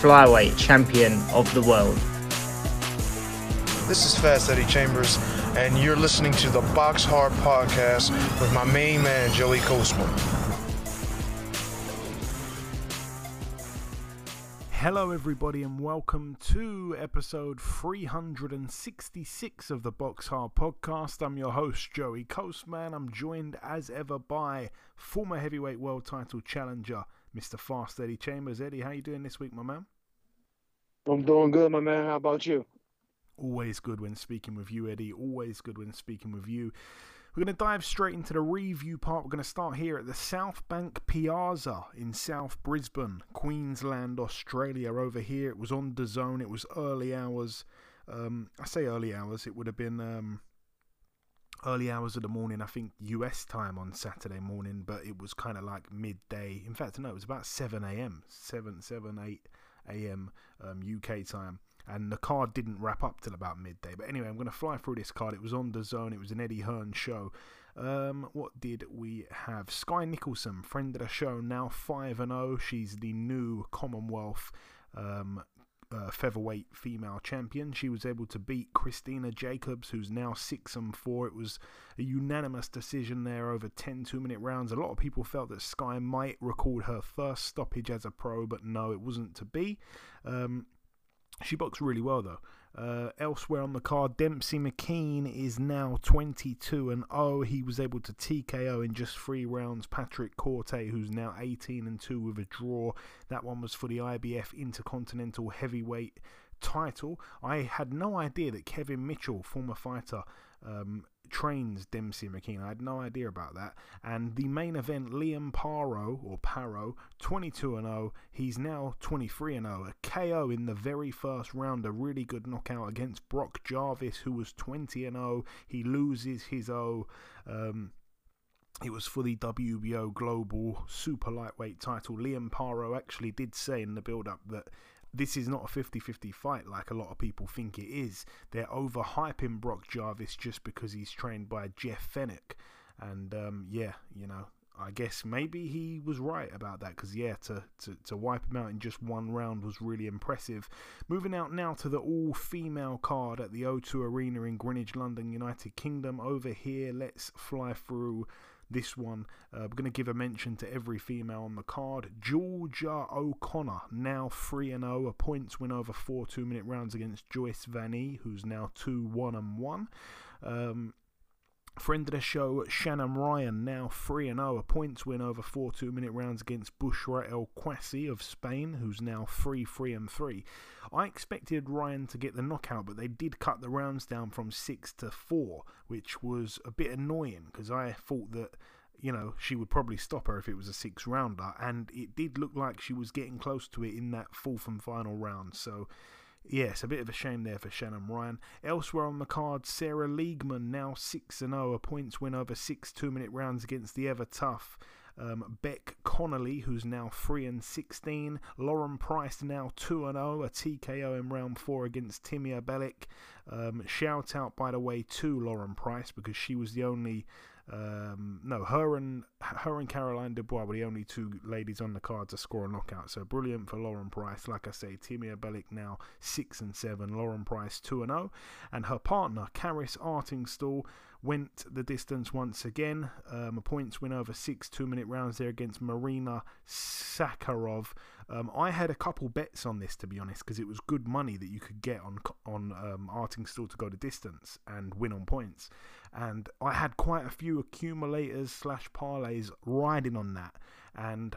flyweight champion of the world. This is Fast Eddie Chambers, and you're listening to the Box Hard Podcast with my main man, Joey Coastman. Hello, everybody, and welcome to episode 366 of the Box Hard Podcast. I'm your host, Joey Coastman. I'm joined as ever by former heavyweight world title challenger, Mr. Fast Eddie Chambers. Eddie, how you doing this week, my man? I'm doing good, my man. How about you? Always good when speaking with you, Eddie. Always good when speaking with you. We're going to dive straight into the review part. We're going to start here at the South Bank Piazza in South Brisbane, Queensland, Australia. Over here, it was on the zone. It was early hours. Um, I say early hours. It would have been um, early hours of the morning. I think US time on Saturday morning, but it was kind of like midday. In fact, no, it was about seven a.m. seven, seven, eight a.m. Um, UK time and the card didn't wrap up till about midday. But anyway, I'm going to fly through this card. It was on the zone. It was an Eddie Hearn show. Um, what did we have? Skye Nicolson, friend of the show, now five and zero. She's the new Commonwealth. Um, uh, featherweight female champion. She was able to beat Christina Jacobs, who's now six and four. It was a unanimous decision there over 10 two minute rounds. A lot of people felt that Skye might record her first stoppage as a pro, but no, it wasn't to be. Um, she boxed really well though. Uh, elsewhere on the card, Demsey McKean is now 22 and 0. He was able to TKO in just three rounds Patrick Korte, who's now 18 and 2 with a draw. That one was for the IBF Intercontinental Heavyweight title. I had no idea that Kevin Mitchell, former fighter, um, trains Demsey McKean. I had no idea about that. And the main event, Liam Paro or Paro, 22 and 0. He's now 23 and 0. A KO in the very first round, a really good knockout against Brock Jarvis, who was 20 and 0. He loses his O. Um, it was for the WBO Global Super Lightweight title. Liam Paro actually did say in the build up that this is not a 50 50 fight like a lot of people think it is. They're overhyping Brock Jarvis just because he's trained by Jeff Fenech. And um, yeah, you know, I guess maybe he was right about that because, yeah, to, to, to wipe him out in just one round was really impressive. Moving out now to the all female card at the O2 Arena in Greenwich, London, United Kingdom. Over here, let's fly through this one. Uh, we're going to give a mention to every female on the card. Georgia O'Connor, now 3 0, a points win over four two minute rounds against Joyce Vannie, who's now 2 1 and 1. Um, Friend of the show, Shannon Ryan, now 3 0, a points win over four two minute rounds against Bushra El Quasi of Spain, who's now 3 3 and 3. I expected Ryan to get the knockout, but they did cut the rounds down from 6 to 4, which was a bit annoying because I thought that. You know, she would probably stop her if it was a six rounder, and it did look like she was getting close to it in that fourth and final round. So, Yes, a bit of a shame there for Shannon Ryan. Elsewhere on the card, Sarah Liegman, now 6 0, a points win over six two minute rounds against the ever tough um, Beck Connolly, who's now 3 and 16. Lauren Price now 2 and 0, a TKO in round 4 against Timea Belik. Um, shout out, by the way, to Lauren Price because she was the only um, no, her and her and Caroline Dubois were the only two ladies on the card to score a knockout. So brilliant for Lauren Price. Like I say, Timea Belik now six and seven, Lauren Price two and zero, oh. and her partner Karis Artingstall went the distance once again. Um, a points win over six two minute rounds there against Marina Sakharov. Um, I had a couple bets on this to be honest because it was good money that you could get on on um, Artingstall to go the distance and win on points and I had quite a few accumulators slash parlays riding on that, and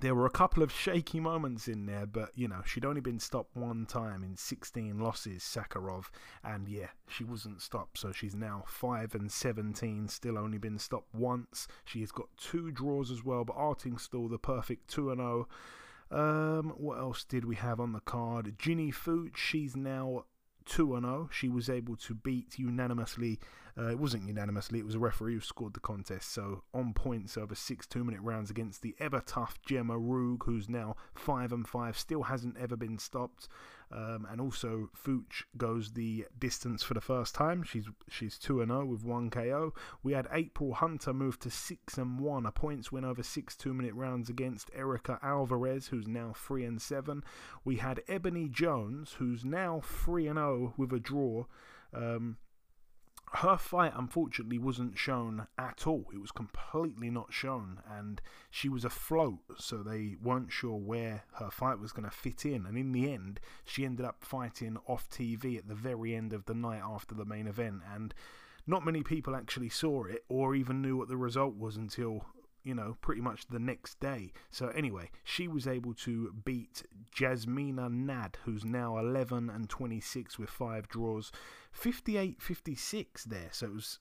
there were a couple of shaky moments in there, but you know, she'd only been stopped one time in 16 losses, Sakharov, and yeah, she wasn't stopped, so she's now 5 and 17, still only been stopped once. She has got two draws as well, but Artingstall, the perfect 2 and 0. Um, what else did we have on the card? Ginny Fuchs, she's now 2 0. She was able to beat unanimously. Uh, it wasn't unanimously, it was a referee who scored the contest. So on points over six two minute rounds against the ever tough Gemma Ruegg, who's now 5 and 5, still hasn't ever been stopped. Um, and also, Fuchs goes the distance for the first time. She's she's 2 and 0 with 1 KO. We had April Hunter move to 6 and 1, a points win over 6 2 minute rounds against Erica Alvarez, who's now 3 and 7. We had Ebony Jones, who's now 3 and 0 with a draw. Um, her fight unfortunately wasn't shown at all. It was completely not shown, and she was afloat, so they weren't sure where her fight was going to fit in. And in the end, she ended up fighting off TV at the very end of the night after the main event, and not many people actually saw it or even knew what the result was until you know, pretty much the next day. So anyway, she was able to beat Jasmina Nad, who's now 11 and 26 with five draws, 58-56 there. So it was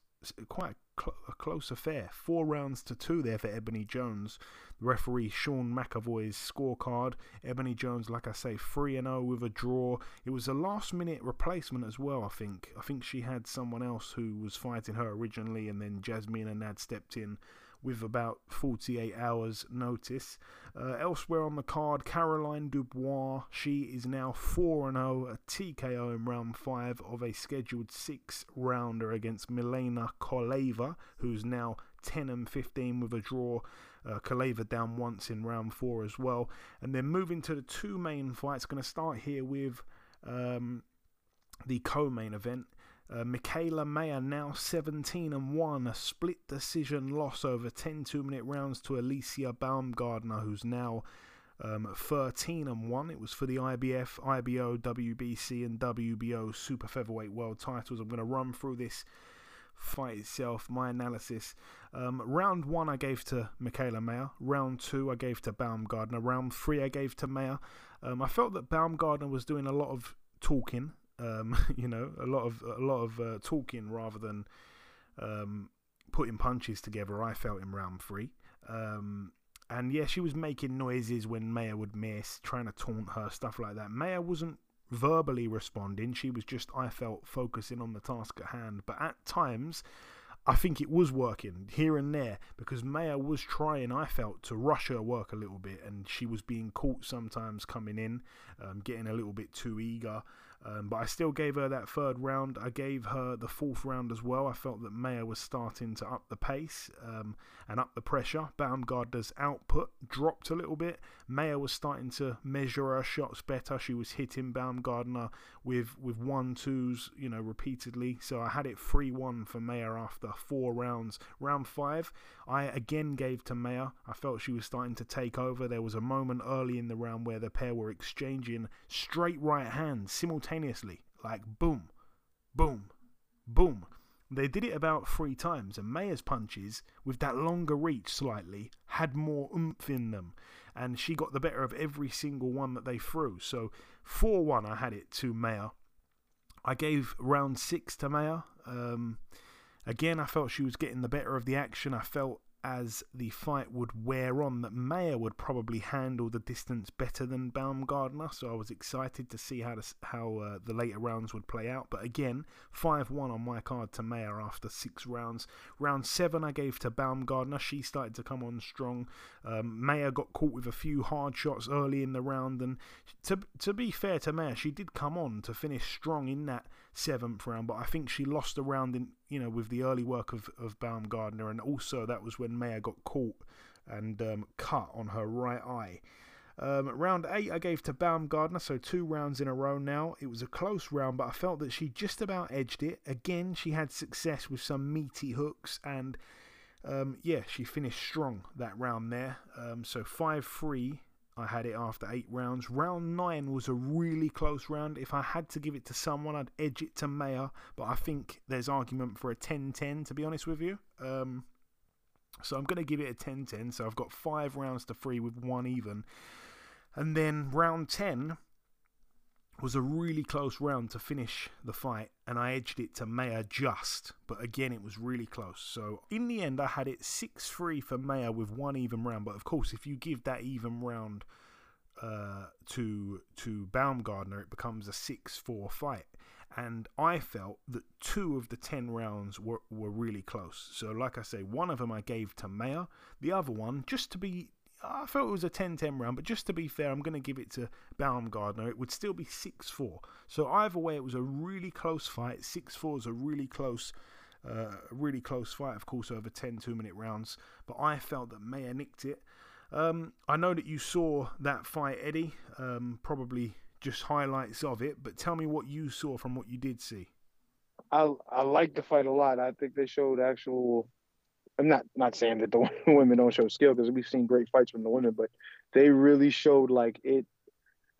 quite a, cl- a close affair. Four rounds to two there for Ebony Jones. Referee Sean McAvoy's scorecard. Ebony Jones, like I say, 3 and 0 with a draw. It was a last minute replacement as well, I think. I think she had someone else who was fighting her originally, and then Jasmina Nad stepped in with about 48 hours notice. Uh, elsewhere on the card, Caroline Dubois, she is now 4 0, a TKO in round 5 of a scheduled 6 rounder against Milena Koleva, who's now 10 and 15 with a draw. Uh, Koleva down once in round 4 as well. And then moving to the two main fights, going to start here with um, the co main event. Uh, Mikaela Mayer now 17 and 1, a split decision loss over 10 two minute rounds to Alicia Baumgardner, who's now um, 13 and 1. It was for the IBF, IBO, WBC, and WBO super featherweight world titles. I'm going to run through this fight itself, my analysis. Um, round one I gave to Mikaela Mayer. Round two I gave to Baumgardner. Round three I gave to Mayer. Um, I felt that Baumgardner was doing a lot of talking um, you know, a lot of a lot of uh, talking rather than um, putting punches together. I felt in round three. Um, and yeah, she was making noises when Maya would miss, trying to taunt her, stuff like that. Maya wasn't verbally responding. She was just, I felt, focusing on the task at hand. But at times, I think it was working here and there because Maya was trying, I felt, to rush her work a little bit, and she was being caught sometimes coming in, um, getting a little bit too eager. Um, but I still gave her that third round. I gave her the fourth round as well. I felt that Mayer was starting to up the pace um, and up the pressure. Baumgardner's output dropped a little bit. Mayer was starting to measure her shots better. She was hitting Baumgardner with with one twos, you know, repeatedly. So I had it three one for Mayer after four rounds. Round five, I again gave to Mayer. I felt she was starting to take over. There was a moment early in the round where the pair were exchanging straight right hands simultaneously, like boom, boom, boom. They did it about three times, and Mayer's punches, with that longer reach slightly, had more oomph in them, and she got the better of every single one that they threw. So 4 1, I had it to Mayer. I gave round six to Mayer. Um, Again, I felt she was getting the better of the action. I felt as the fight would wear on that Mayer would probably handle the distance better than Baumgardner. So I was excited to see how the, how uh, the later rounds would play out. But again, 5 1 on my card to Mayer after six rounds. Round 7 I gave to Baumgardner. She started to come on strong. Um, Mayer got caught with a few hard shots early in the round. And to, to be fair to Mayer, she did come on to finish strong in that seventh round. But I think she lost the round in you know, with the early work of, of Baumgardner, and also that was when Mayer got caught and um, cut on her right eye. Um, round eight, I gave to Baumgardner, so two rounds in a row now. It was a close round, but I felt that she just about edged it. Again, she had success with some meaty hooks, and um, yeah, she finished strong that round there. Um, so 5 3 I had it after eight rounds. Round nine was a really close round. If I had to give it to someone, I'd edge it to Mayer, but I think there's argument for a 10 10, to be honest with you. Um, so I'm going to give it a 10 10. So I've got five rounds to three with one even. And then round 10, was a really close round to finish the fight, and I edged it to Mayer just, but again, it was really close. So, in the end, I had it 6 3 for Mayer with one even round. But of course, if you give that even round uh, to to Baumgardner, it becomes a six four fight. And I felt that two of the ten rounds were, were really close. So, like I say, one of them I gave to Mayer. The other one, just to be I felt it was a 10-10 round, but just to be fair, I'm going to give it to Baumgardner. It would still be 6-4. So either way, it was a really close fight. 6-4 is a really close, uh, really close fight, of course, over 10 two-minute rounds. But I felt that Mayer nicked it. Um, I know that you saw that fight, Eddie. Um, probably just highlights of it, but tell me what you saw from what you did see. I I like the fight a lot. I think they showed actual I'm not not saying that the women don't show skill because we've seen great fights from the women, but they really showed like it.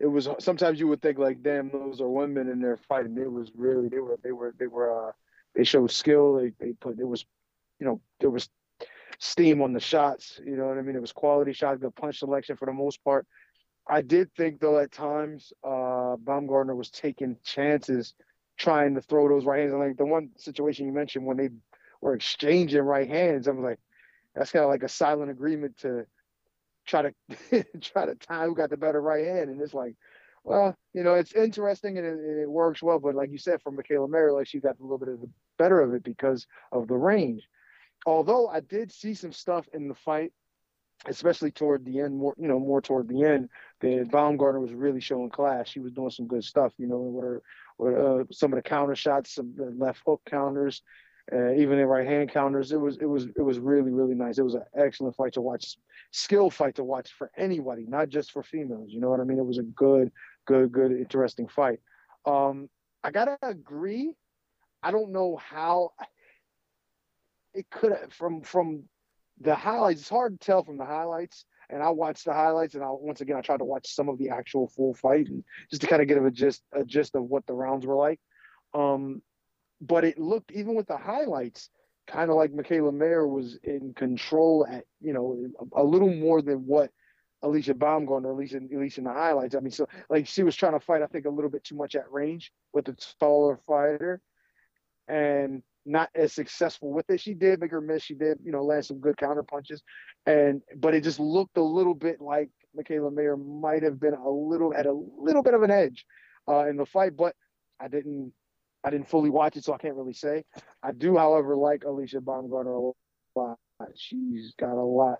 It was sometimes you would think like, damn, those are women and they're fighting. It was really they were they were they were uh, they showed skill. They they put it was, you know, there was steam on the shots. You know what I mean? It was quality shots, good punch selection for the most part. I did think though at times uh, Baumgardner was taking chances, trying to throw those right hands. And like the one situation you mentioned when they were exchanging right hands. I'm like, that's kind of like a silent agreement to try to try to time who got the better right hand. And it's like, well, you know, it's interesting and it, it works well. But like you said, for Mikaela like she got a little bit of the better of it because of the range. Although I did see some stuff in the fight, especially toward the end, more you know, more toward the end, that Baumgardner was really showing class. She was doing some good stuff, you know, with her, uh, some of the counter shots, some left hook counters, uh, even in right hand counters. It was it was it was really really nice. It was an excellent fight to watch, skill fight to watch for anybody, not just for females. You know what I mean? It was a good good good interesting fight. Um, I gotta agree. I don't know how it could have from from the highlights. It's hard to tell from the highlights. And I watched the highlights, and I once again I tried to watch some of the actual full fight, and just to kind of get a gist a gist of what the rounds were like. Um, but it looked even with the highlights kind of like Mikaela Mayer was in control at you know a, a little more than what Alicia Baumgardner, at least in, at least in the highlights. I mean, so like she was trying to fight, I think, a little bit too much at range with the taller fighter, and not as successful with it. She did make her miss. She did, you know, land some good counter punches, and but it just looked a little bit like Mikaela Mayer might have been a little at a little bit of an edge uh, in the fight, but I didn't I didn't fully watch it, so I can't really say. I do, however, like Alicia Baumgardner a lot. She's got a lot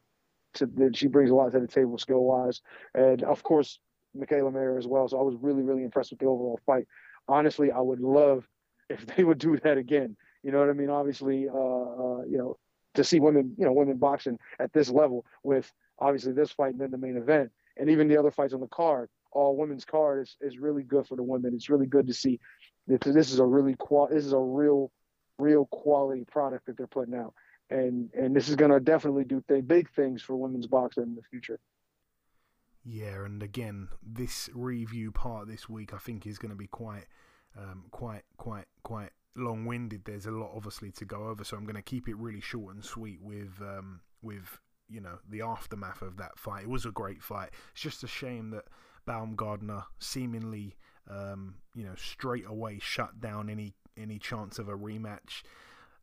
to. She brings a lot to the table skill wise, and of course, Mikaela Mayer as well. So I was really, really impressed with the overall fight. Honestly, I would love if they would do that again. You know what I mean? Obviously, uh, uh, you know, to see women, you know, women boxing at this level with obviously this fight and then the main event, and even the other fights on the card, all women's card is, is really good for the women. It's really good to see this is a really qual this is a real real quality product that they're putting out. And and this is going to definitely do th- big things for women's boxing in the future. Yeah and again this review part this week i think is going to be quite um, quite quite quite long-winded. There's a lot obviously to go over so i'm going to keep it really short and sweet with um, with you know the aftermath of that fight. It was a great fight. It's just a shame that baumgardner seemingly um, you know, straight away shut down any any chance of a rematch.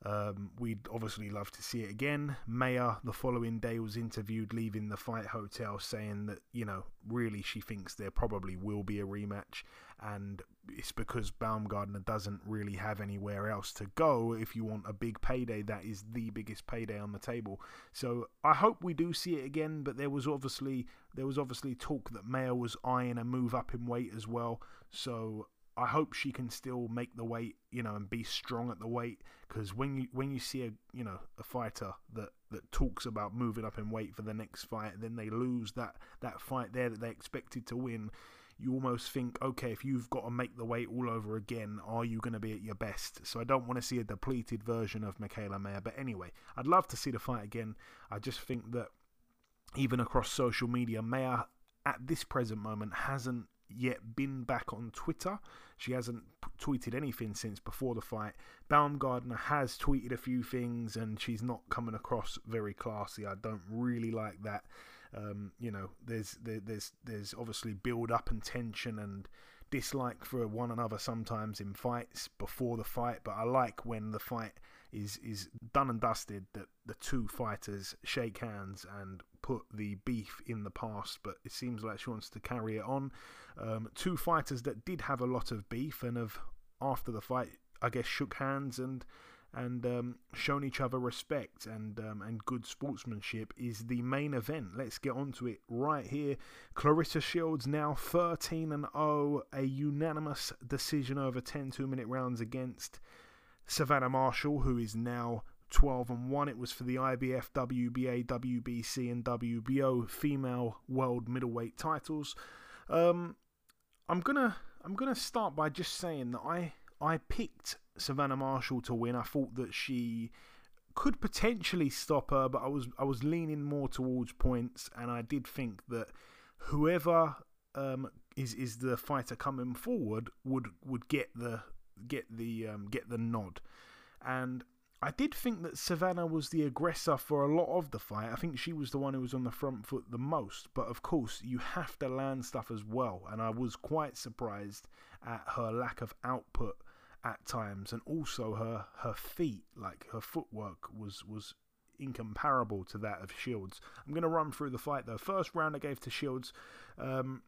Um, we'd obviously love to see it again. Mayer the following day was interviewed leaving the fight hotel saying that, you know, really she thinks there probably will be a rematch. And it's because Baumgardner doesn't really have anywhere else to go. If you want a big payday, that is the biggest payday on the table. So I hope we do see it again. But there was obviously there was obviously talk that Mayer was eyeing a move up in weight as well. So I hope she can still make the weight, you know, and be strong at the weight. Because when you when you see a you know a fighter that that talks about moving up in weight for the next fight, then they lose that that fight there that they expected to win. You almost think, okay, if you've got to make the weight all over again, are you going to be at your best? So I don't want to see a depleted version of Mikaela Mayer. But anyway, I'd love to see the fight again. I just think that even across social media, Mayer at this present moment hasn't yet been back on Twitter. She hasn't tweeted anything since before the fight. Baumgardner has tweeted a few things, and she's not coming across very classy. I don't really like that. Um, you know, there's there, there's there's obviously build up and tension and dislike for one another sometimes in fights before the fight, but I like when the fight is is done and dusted that the two fighters shake hands and put the beef in the past. But it seems like she wants to carry it on. Um, two fighters that did have a lot of beef and have after the fight, I guess, shook hands and and um, shown each other respect and um, and good sportsmanship is the main event. Let's get on to it right here. Claressa Shields now 13 and 0, a unanimous decision over 10 two minute rounds against Savannah Marshall, who is now 12 and 1. It was for the IBF, WBA, WBC, and WBO female world middleweight titles. Um, I'm gonna I'm gonna start by just saying that I I picked Savannah Marshall to win. I thought that she could potentially stop her, but I was I was leaning more towards points, and I did think that whoever um, is is the fighter coming forward would would get the get the um, get the nod, and I did think that Savannah was the aggressor for a lot of the fight. I think she was the one who was on the front foot the most, but of course you have to land stuff as well, and I was quite surprised at her lack of output at times, and also her her feet, like her footwork, was was incomparable to that of Shields. I'm going to run through the fight though. First round I gave to Shields. Um,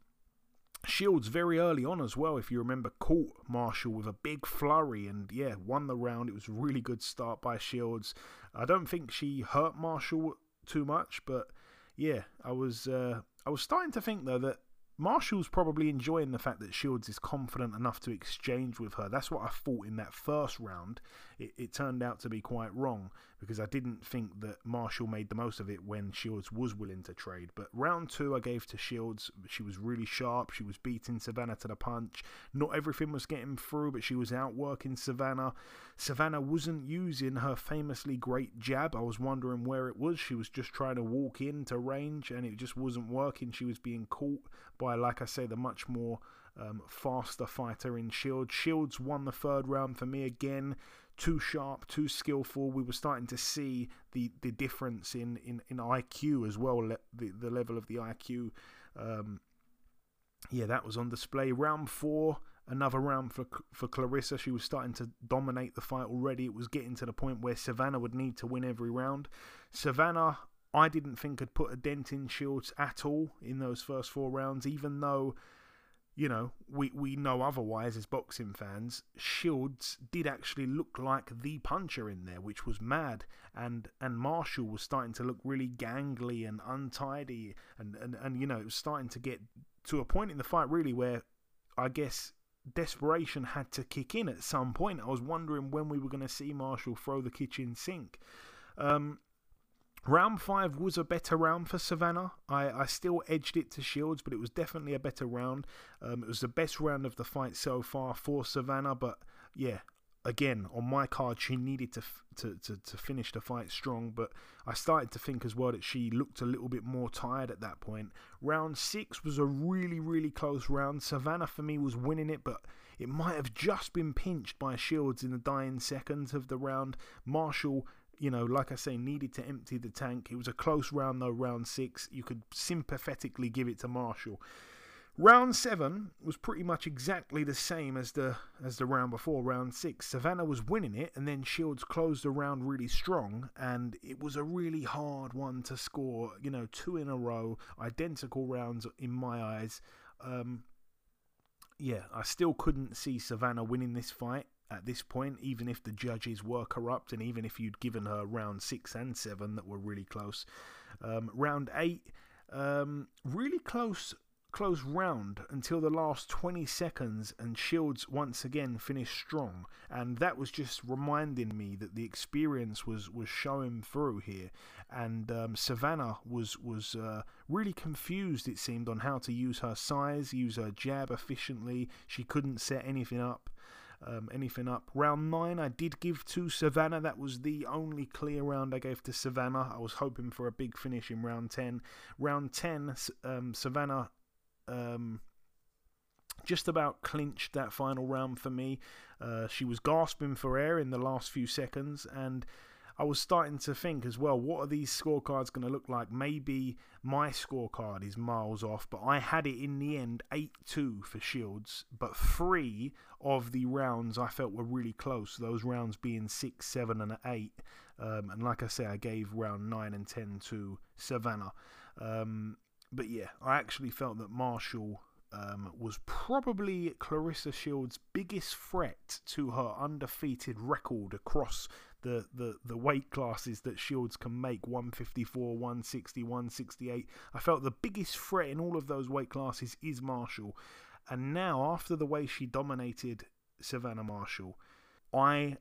Shields very early on as well, if you remember, caught Marshall with a big flurry and yeah, won the round. It was really good start by Shields. I don't think she hurt Marshall too much, but yeah, I was uh, I was starting to think though that Marshall's probably enjoying the fact that Shields is confident enough to exchange with her. That's what I thought in that first round. It, it, turned out to be quite wrong because I didn't think that Marshall made the most of it when Shields was willing to trade. But round two, I gave to Shields. She was really sharp. She was beating Savannah to the punch. Not everything was getting through, but she was outworking Savannah. Savannah wasn't using her famously great jab. I was wondering where it was. She was just trying to walk into range and it just wasn't working. She was being caught by, like I say, the much more um, faster fighter in Shields. Shields won the third round for me again. Too sharp, too skillful. We were starting to see the, the difference in, in, in IQ as well, le- the, the level of the IQ. Um, yeah, that was on display. Round four, another round for for Claressa. She was starting to dominate the fight already. It was getting to the point where Savannah would need to win every round. Savannah I didn't think had put a dent in Shields at all in those first four rounds, even though, you know, we, we know otherwise as boxing fans. Shields did actually look like the puncher in there, which was mad. And and Marshall was starting to look really gangly and untidy. And, and, and you know, it was starting to get to a point in the fight, really, where I guess desperation had to kick in at some point. I was wondering when we were going to see Marshall throw the kitchen sink. Um, Round five was a better round for Savannah. I, I still edged it to Shields, but it was definitely a better round. Um, it was the best round of the fight so far for Savannah, but yeah, again on my card she needed to, to to to finish the fight strong. But I started to think as well that she looked a little bit more tired at that point. Round six was a really really close round. Savannah for me was winning it, but it might have just been pinched by Shields in the dying seconds of the round. Marshall you know, like I say, needed to empty the tank. It was a close round though, round six. You could sympathetically give it to Marshall. Round seven was pretty much exactly the same as the as the round before, round six. Savannah was winning it, and then Shields closed the round really strong, and it was a really hard one to score. You know, two in a row, identical rounds in my eyes. Um, yeah, I still couldn't see Savannah winning this fight at this point, even if the judges were corrupt and even if you'd given her round six and seven that were really close. Um, round eight, um, really close. Close round until the last 20 seconds, and Shields once again finished strong. And that was just reminding me that the experience was, was showing through here. And um, Savannah was was uh, really confused, it seemed, on how to use her size, use her jab efficiently. She couldn't set anything up um, anything up. Round 9 I did give to Savannah. That was the only clear round I gave to Savannah. I was hoping for a big finish in round 10. Round 10, um, Savannah um, just about clinched that final round for me. Uh, she was gasping for air in the last few seconds, and I was starting to think as well, what are these scorecards going to look like? Maybe my scorecard is miles off, but I had it in the end 8 2 for Shields, but three of the rounds I felt were really close, those rounds being 6, 7, and 8. Um, and like I say, I gave round 9 and 10 to Savannah. Um, but yeah, I actually felt that Marshall um, was probably Claressa Shields' biggest threat to her undefeated record across the, the, the weight classes that Shields can make 154, 160, 168. I felt the biggest threat in all of those weight classes is Marshall. And now, after the way she dominated Savannah Marshall, I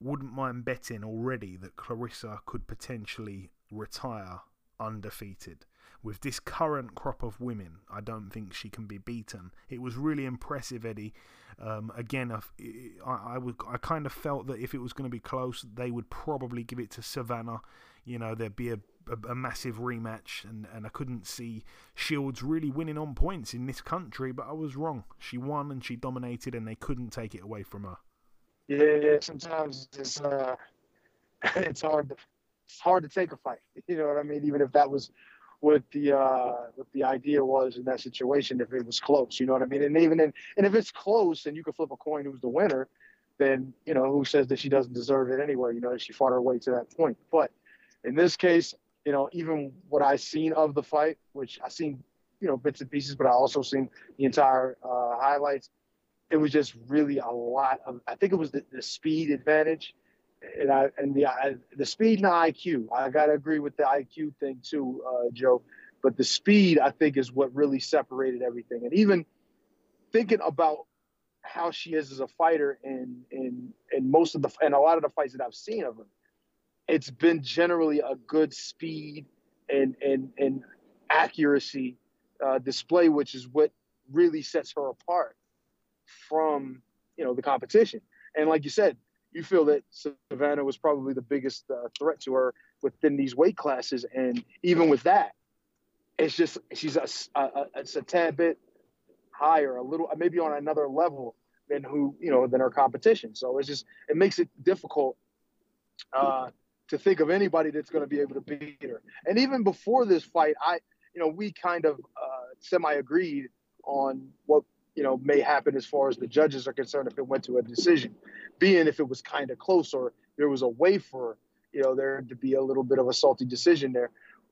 wouldn't mind betting already that Claressa could potentially retire undefeated. With this current crop of women, I don't think she can be beaten. It was really impressive, Eddie. Um, again, I, I, would, I kind of felt that if it was going to be close, they would probably give it to Savannah. You know, there'd be a, a, a massive rematch, and, and I couldn't see Shields really winning on points in this country, but I was wrong. She won and she dominated, and they couldn't take it away from her. Yeah, sometimes it's uh, it's hard to it's hard to take a fight. You know what I mean? Even if that was what the uh, what the idea was in that situation, if it was close, you know what I mean? And even in, and if it's close and you can flip a coin who's the winner, then you know who says that she doesn't deserve it anyway? You know, she fought her way to that point. But in this case, you know, even what I seen of the fight, which I seen, you know, bits and pieces, but I also seen the entire uh, highlights. It was just really a lot of. I think it was the, the speed advantage and I and the I, the speed and the IQ. I gotta agree with the IQ thing too, uh, Joe. But the speed, I think, is what really separated everything. And even thinking about how she is as a fighter in in in most of the and a lot of the fights that I've seen of her, it's been generally a good speed and and and accuracy uh, display, which is what really sets her apart from you know the competition. And like you said, you feel that Savannah was probably the biggest uh, threat to her within these weight classes, and even with that, it's just she's a, a, a, it's a tad bit higher, a little maybe on another level than who you know than her competition. So it's just it makes it difficult uh, to think of anybody that's going to be able to beat her. And even before this fight, I you know we kind of uh, semi agreed on what you know may happen as far as the judges are concerned if it went to a decision. Being if it was kind of close or there was a way for you know there to be a little bit of a salty decision there.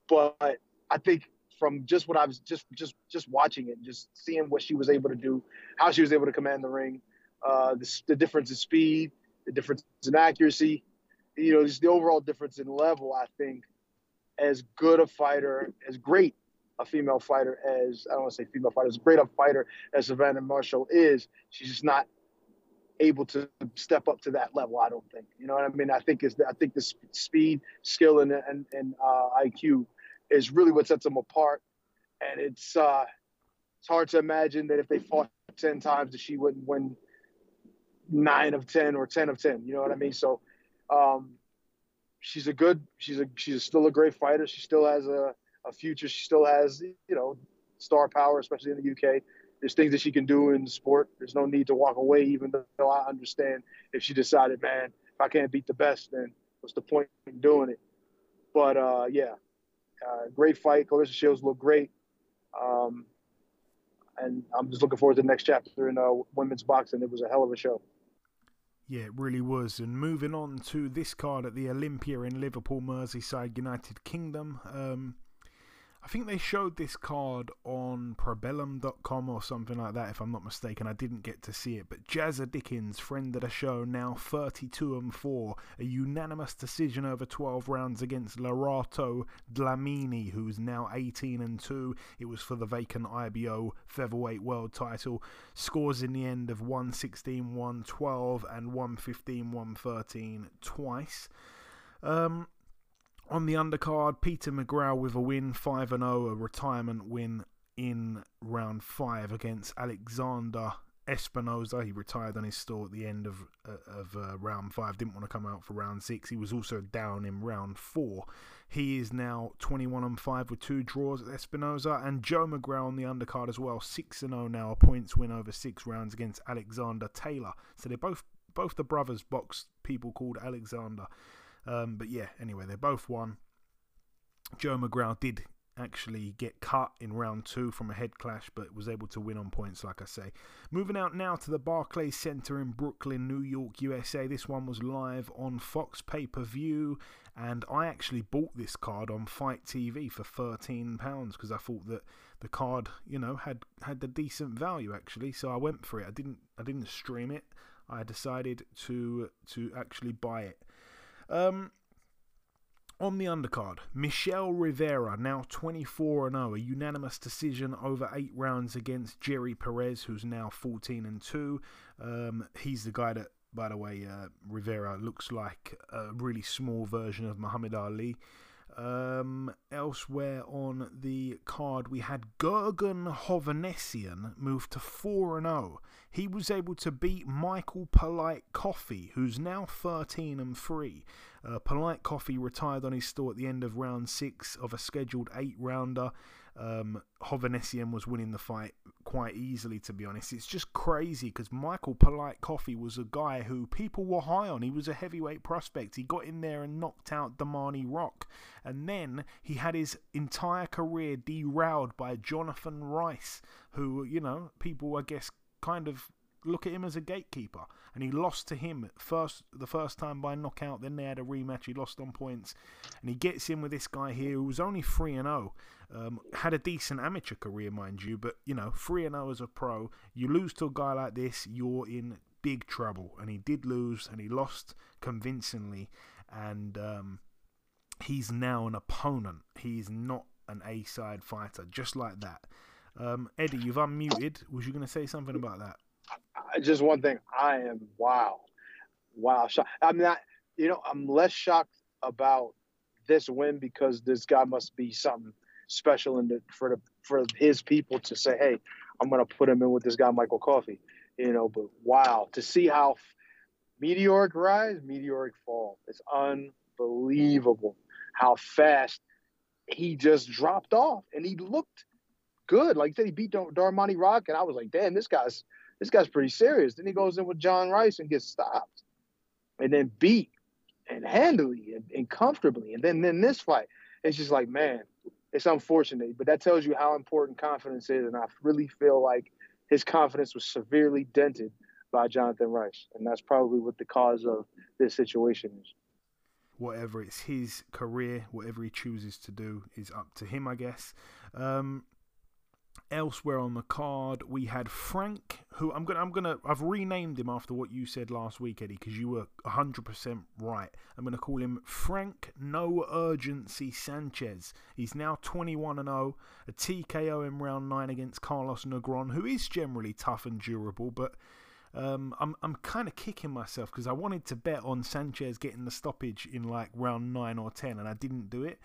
But i think from just what i was just just just watching it just seeing what she was able to do how she was able to command the ring uh the, the difference in speed the difference in accuracy you know just the overall difference in level i think as good a fighter as great a female fighter as I don't want to say female fighter, as great a fighter as Savannah Marshall is, she's just not able to step up to that level. I don't think. You know what I mean? I think is I think the speed, skill, and and, and uh, IQ is really what sets them apart. And it's uh, it's hard to imagine that if they fought ten times, that she wouldn't win nine of ten or ten of ten. You know what I mean? So. Um, she's a good she's a she's still a great fighter she still has a a future. She still has, you know, star power, especially in the UK. There's things that she can do in sport. There's no need to walk away, even though I understand if she decided, man, if I can't beat the best, then what's the point in doing it? But uh, yeah, uh, great fight. Claressa Shields look great. Um, and I'm just looking forward to the next chapter in uh, women's boxing. It was a hell of a show. Yeah, it really was. And moving on to this card at the Olympia in Liverpool, Merseyside, United Kingdom. Um, I think they showed this card on probellum.com or something like that, if I'm not mistaken. I didn't get to see it. But Jazza Dickens, friend of the show, now 32 and 4. A unanimous decision over 12 rounds against Lerato Dlamini, who's now 18 and 2. It was for the vacant IBO featherweight world title. Scores in the end of 116 112 and 115 113 twice. Um, on the undercard, Peter McGrail with a win, 5 0, a retirement win in round 5 against Alexander Espinoza. He retired on his store at the end of uh, of uh, round 5, didn't want to come out for round 6. He was also down in round 4. He is now 21 and 5 with two draws at Espinoza. And Joe McGraw on the undercard as well, 6 0 now, a points win over six rounds against Alexander Taylor. So they're both both the brothers box people called Alexander. Um, but yeah, anyway, they both won. Joe McGraw did actually get cut in round two from a head clash, but was able to win on points, like I say. Moving out now to the Barclays Center in Brooklyn, New York, USA. This one was live on Fox pay per view, and I actually bought this card on FITE TV for thirteen pounds because I thought that the card, you know, had had the decent value actually. So I went for it. I didn't I didn't stream it. I decided to to actually buy it. Um, on the undercard, Michel Rivera, now 24 0, a unanimous decision over eight rounds against Jerry Perez, who's now 14 and 2. Um, he's the guy that, by the way, uh, Rivera looks like a really small version of Muhammad Ali. Um, elsewhere on the card, we had Gurgen Hovhannisyan move to 4 0. He was able to beat Michael Polite Coffie, who's now 13 and 3. Uh, Polite Coffie retired on his store at the end of round six of a scheduled eight rounder. Um, was winning the fight quite easily, to be honest. It's just crazy because Michael Polite Coffie was a guy who people were high on. He was a heavyweight prospect. He got in there and knocked out Darmani Rock. And then he had his entire career derailed by Jonathan Rice, who, you know, people, I guess, kind of look at him as a gatekeeper. And he lost to him first the first time by knockout. Then they had a rematch. He lost on points, and he gets in with this guy here who was only three and zero. Oh. Um, had a decent amateur career, mind you, but you know, three and zero oh as a pro. You lose to a guy like this, you're in big trouble. And he did lose, and he lost convincingly. And um, he's now an opponent. He's not an A side fighter, just like that. Um, Eddie, you've unmuted. Was you going to say something about that? just one thing. I am wow, wow. Shocked. I'm not. You know, I'm less shocked about this win because this guy must be something special in the, for the for his people to say, hey, I'm gonna put him in with this guy Michael Coffie. You know, but wow, to see how meteoric rise, meteoric fall. It's unbelievable how fast he just dropped off, and he looked good. Like said, he beat Dar- Darmani Rock, and I was like, damn, this guy's this guy's pretty serious. Then he goes in with John Rice and gets stopped, and then beat and handily and, and comfortably. And then then this fight, it's just like man, it's unfortunate, but that tells you how important confidence is. And I really feel like his confidence was severely dented by Jonathan Rice, and that's probably what the cause of this situation is. Whatever it's his career, whatever he chooses to do is up to him, I guess. Um, Elsewhere on the card, we had Frank, who I'm gonna, I'm gonna, I've renamed him after what you said last week, Eddie, because you were 100% right. I'm gonna call him Frank No Urgency Sanchez. He's now 21 and 0, a TKO in round nine against Carlos Negron, who is generally tough and durable, but. Um, I'm I'm kind of kicking myself because I wanted to bet on Sanchez getting the stoppage in like round nine or ten, and I didn't do it.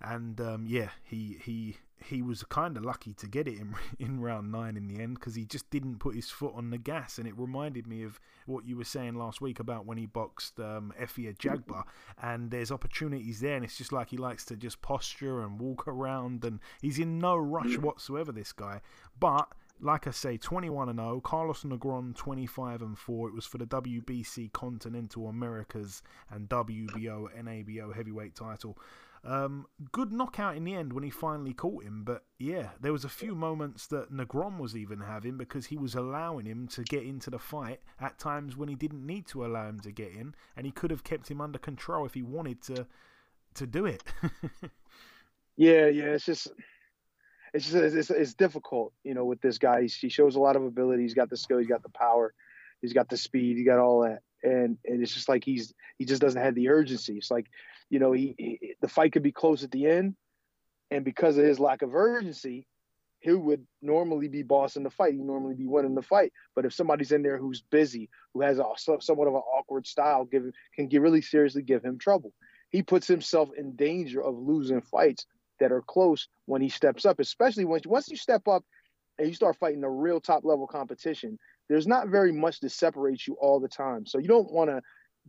And um, yeah, he he he was kind of lucky to get it in in round nine in the end because he just didn't put his foot on the gas, and it reminded me of what you were saying last week about when he boxed um, Efe Ajagba, and there's opportunities there, and it's just like he likes to just posture and walk around, and he's in no rush whatsoever. This guy, but like I say, 21 and 0. Carlos Negron 25 and 4. It was for the WBC Continental Americas and WBO NABO heavyweight title. Um, good knockout in the end when he finally caught him, but yeah, there was a few moments that Negron was even having because he was allowing him to get into the fight at times when he didn't need to allow him to get in, and he could have kept him under control if he wanted to to do it. yeah, yeah, it's just it's just it's, it's difficult, you know, with this guy. He's, he shows a lot of ability. He's got the skill. He's got the power. He's got the speed. He got all that, and and it's just like he's he just doesn't have the urgency. It's like you know, he, he, the fight could be close at the end, and because of his lack of urgency, he would normally be bossing the fight. He normally be winning the fight. But if somebody's in there who's busy, who has a somewhat of an awkward style, give can get really seriously give him trouble. He puts himself in danger of losing fights that are close when he steps up, especially once once you step up and you start fighting a real top level competition. There's not very much to separate you all the time, so you don't want to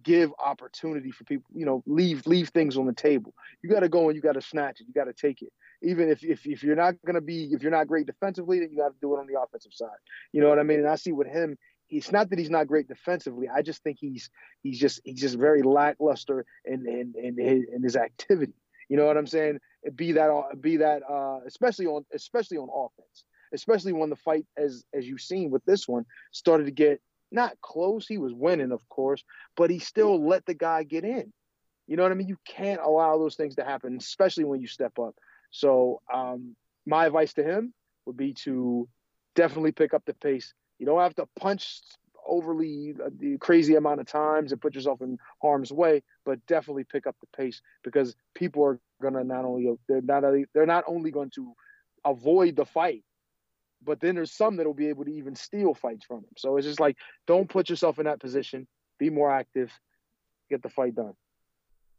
give opportunity for people, you know, leave leave things on the table. You got to go and you got to snatch it. You got to take it. Even if, if if you're not going to be if you're not great defensively, then you got to do it on the offensive side. You know what I mean? And I see with him, it's not that he's not great defensively. I just think he's he's just he's just very lackluster in in in his, in his activity. You know what I'm saying? Be that be that uh, especially on especially on offense, especially when the fight as as you've seen with this one started to get not close. He was winning, of course, but he still let the guy get in. You know what I mean? You can't allow those things to happen, especially when you step up. So um, my advice to him would be to definitely pick up the pace. You don't have to punch overly uh, the crazy amount of times and put yourself in harm's way, but definitely pick up the pace because people are gonna not only they're not they're not only going to avoid the fight, but then there's some that will be able to even steal fights from him. So it's just like don't put yourself in that position. Be more active. Get the fight done.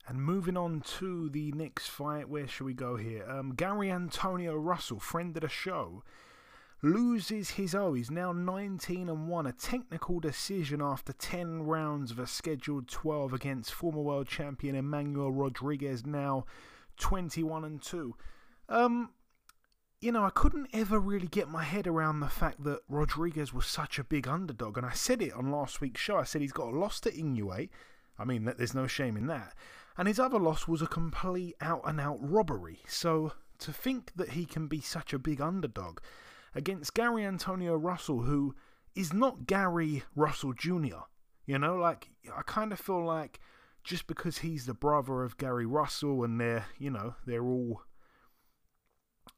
And moving on to the next fight, where should we go here? Um, Gary Antonio Russell, friend of the show, loses his O. He's now 19 and 1. A technical decision after 10 rounds of a scheduled 12 against former world champion Emmanuel Rodriguez, now 21 and 2. Um, you know, I couldn't ever really get my head around the fact that Rodriguez was such a big underdog. And I said it on last week's show. I said he's got a loss to Inoue. I mean, there's no shame in that. And his other loss was a complete out and out robbery. So to think that he can be such a big underdog against Gary Antonio Russell, who is not Gary Russell Jr., you know, like, I kind of feel like just because he's the brother of Gary Russell and they're, you know, they're all,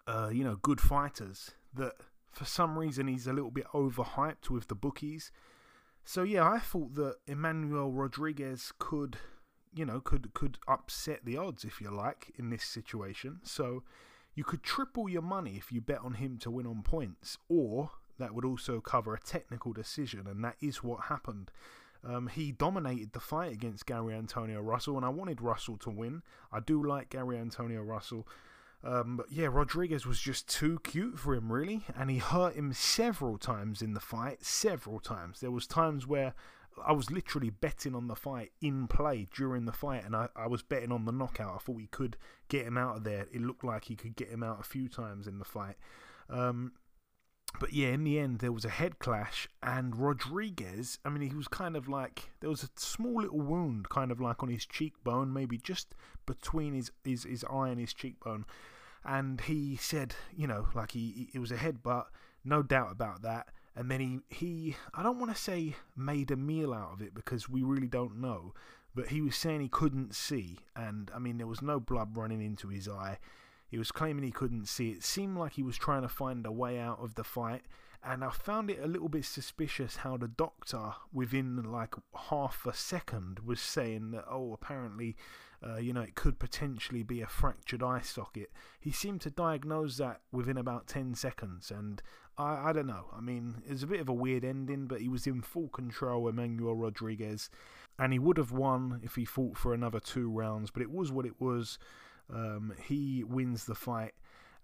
uh, you know, good fighters, that for some reason he's a little bit overhyped with the bookies. So yeah, I thought that Emmanuel Rodriguez could you know, could could upset the odds if you like in this situation. So you could triple your money if you bet on him to win on points, or that would also cover a technical decision, and that is what happened. Um, he dominated the fight against Gary Antonio Russell, and I wanted Russell to win. I do like Gary Antonio Russell. Um, but yeah, Rodriguez was just too cute for him, really, and he hurt him several times in the fight. Several times. There was times where I was literally betting on the fight in play during the fight, and I, I was betting on the knockout. I thought he could get him out of there. It looked like he could get him out a few times in the fight. Um, but yeah, in the end, there was a head clash, and Rodriguez, I mean, he was kind of like, there was a small little wound, kind of like on his cheekbone, maybe just between his, his, his eye and his cheekbone. And he said, you know, like he, he it was a headbutt, no doubt about that and then he, he I don't want to say made a meal out of it because we really don't know, but he was saying he couldn't see, and I mean there was no blood running into his eye. He was claiming he couldn't see. It seemed like he was trying to find a way out of the fight, and I found it a little bit suspicious how the doctor, within like half a second, was saying that oh apparently. Uh, you know, it could potentially be a fractured eye socket. He seemed to diagnose that within about 10 seconds, and I, I don't know. I mean, it was a bit of a weird ending, but he was in full control, Emmanuel Rodriguez, and he would have won if he fought for another two rounds, but it was what it was. Um, he wins the fight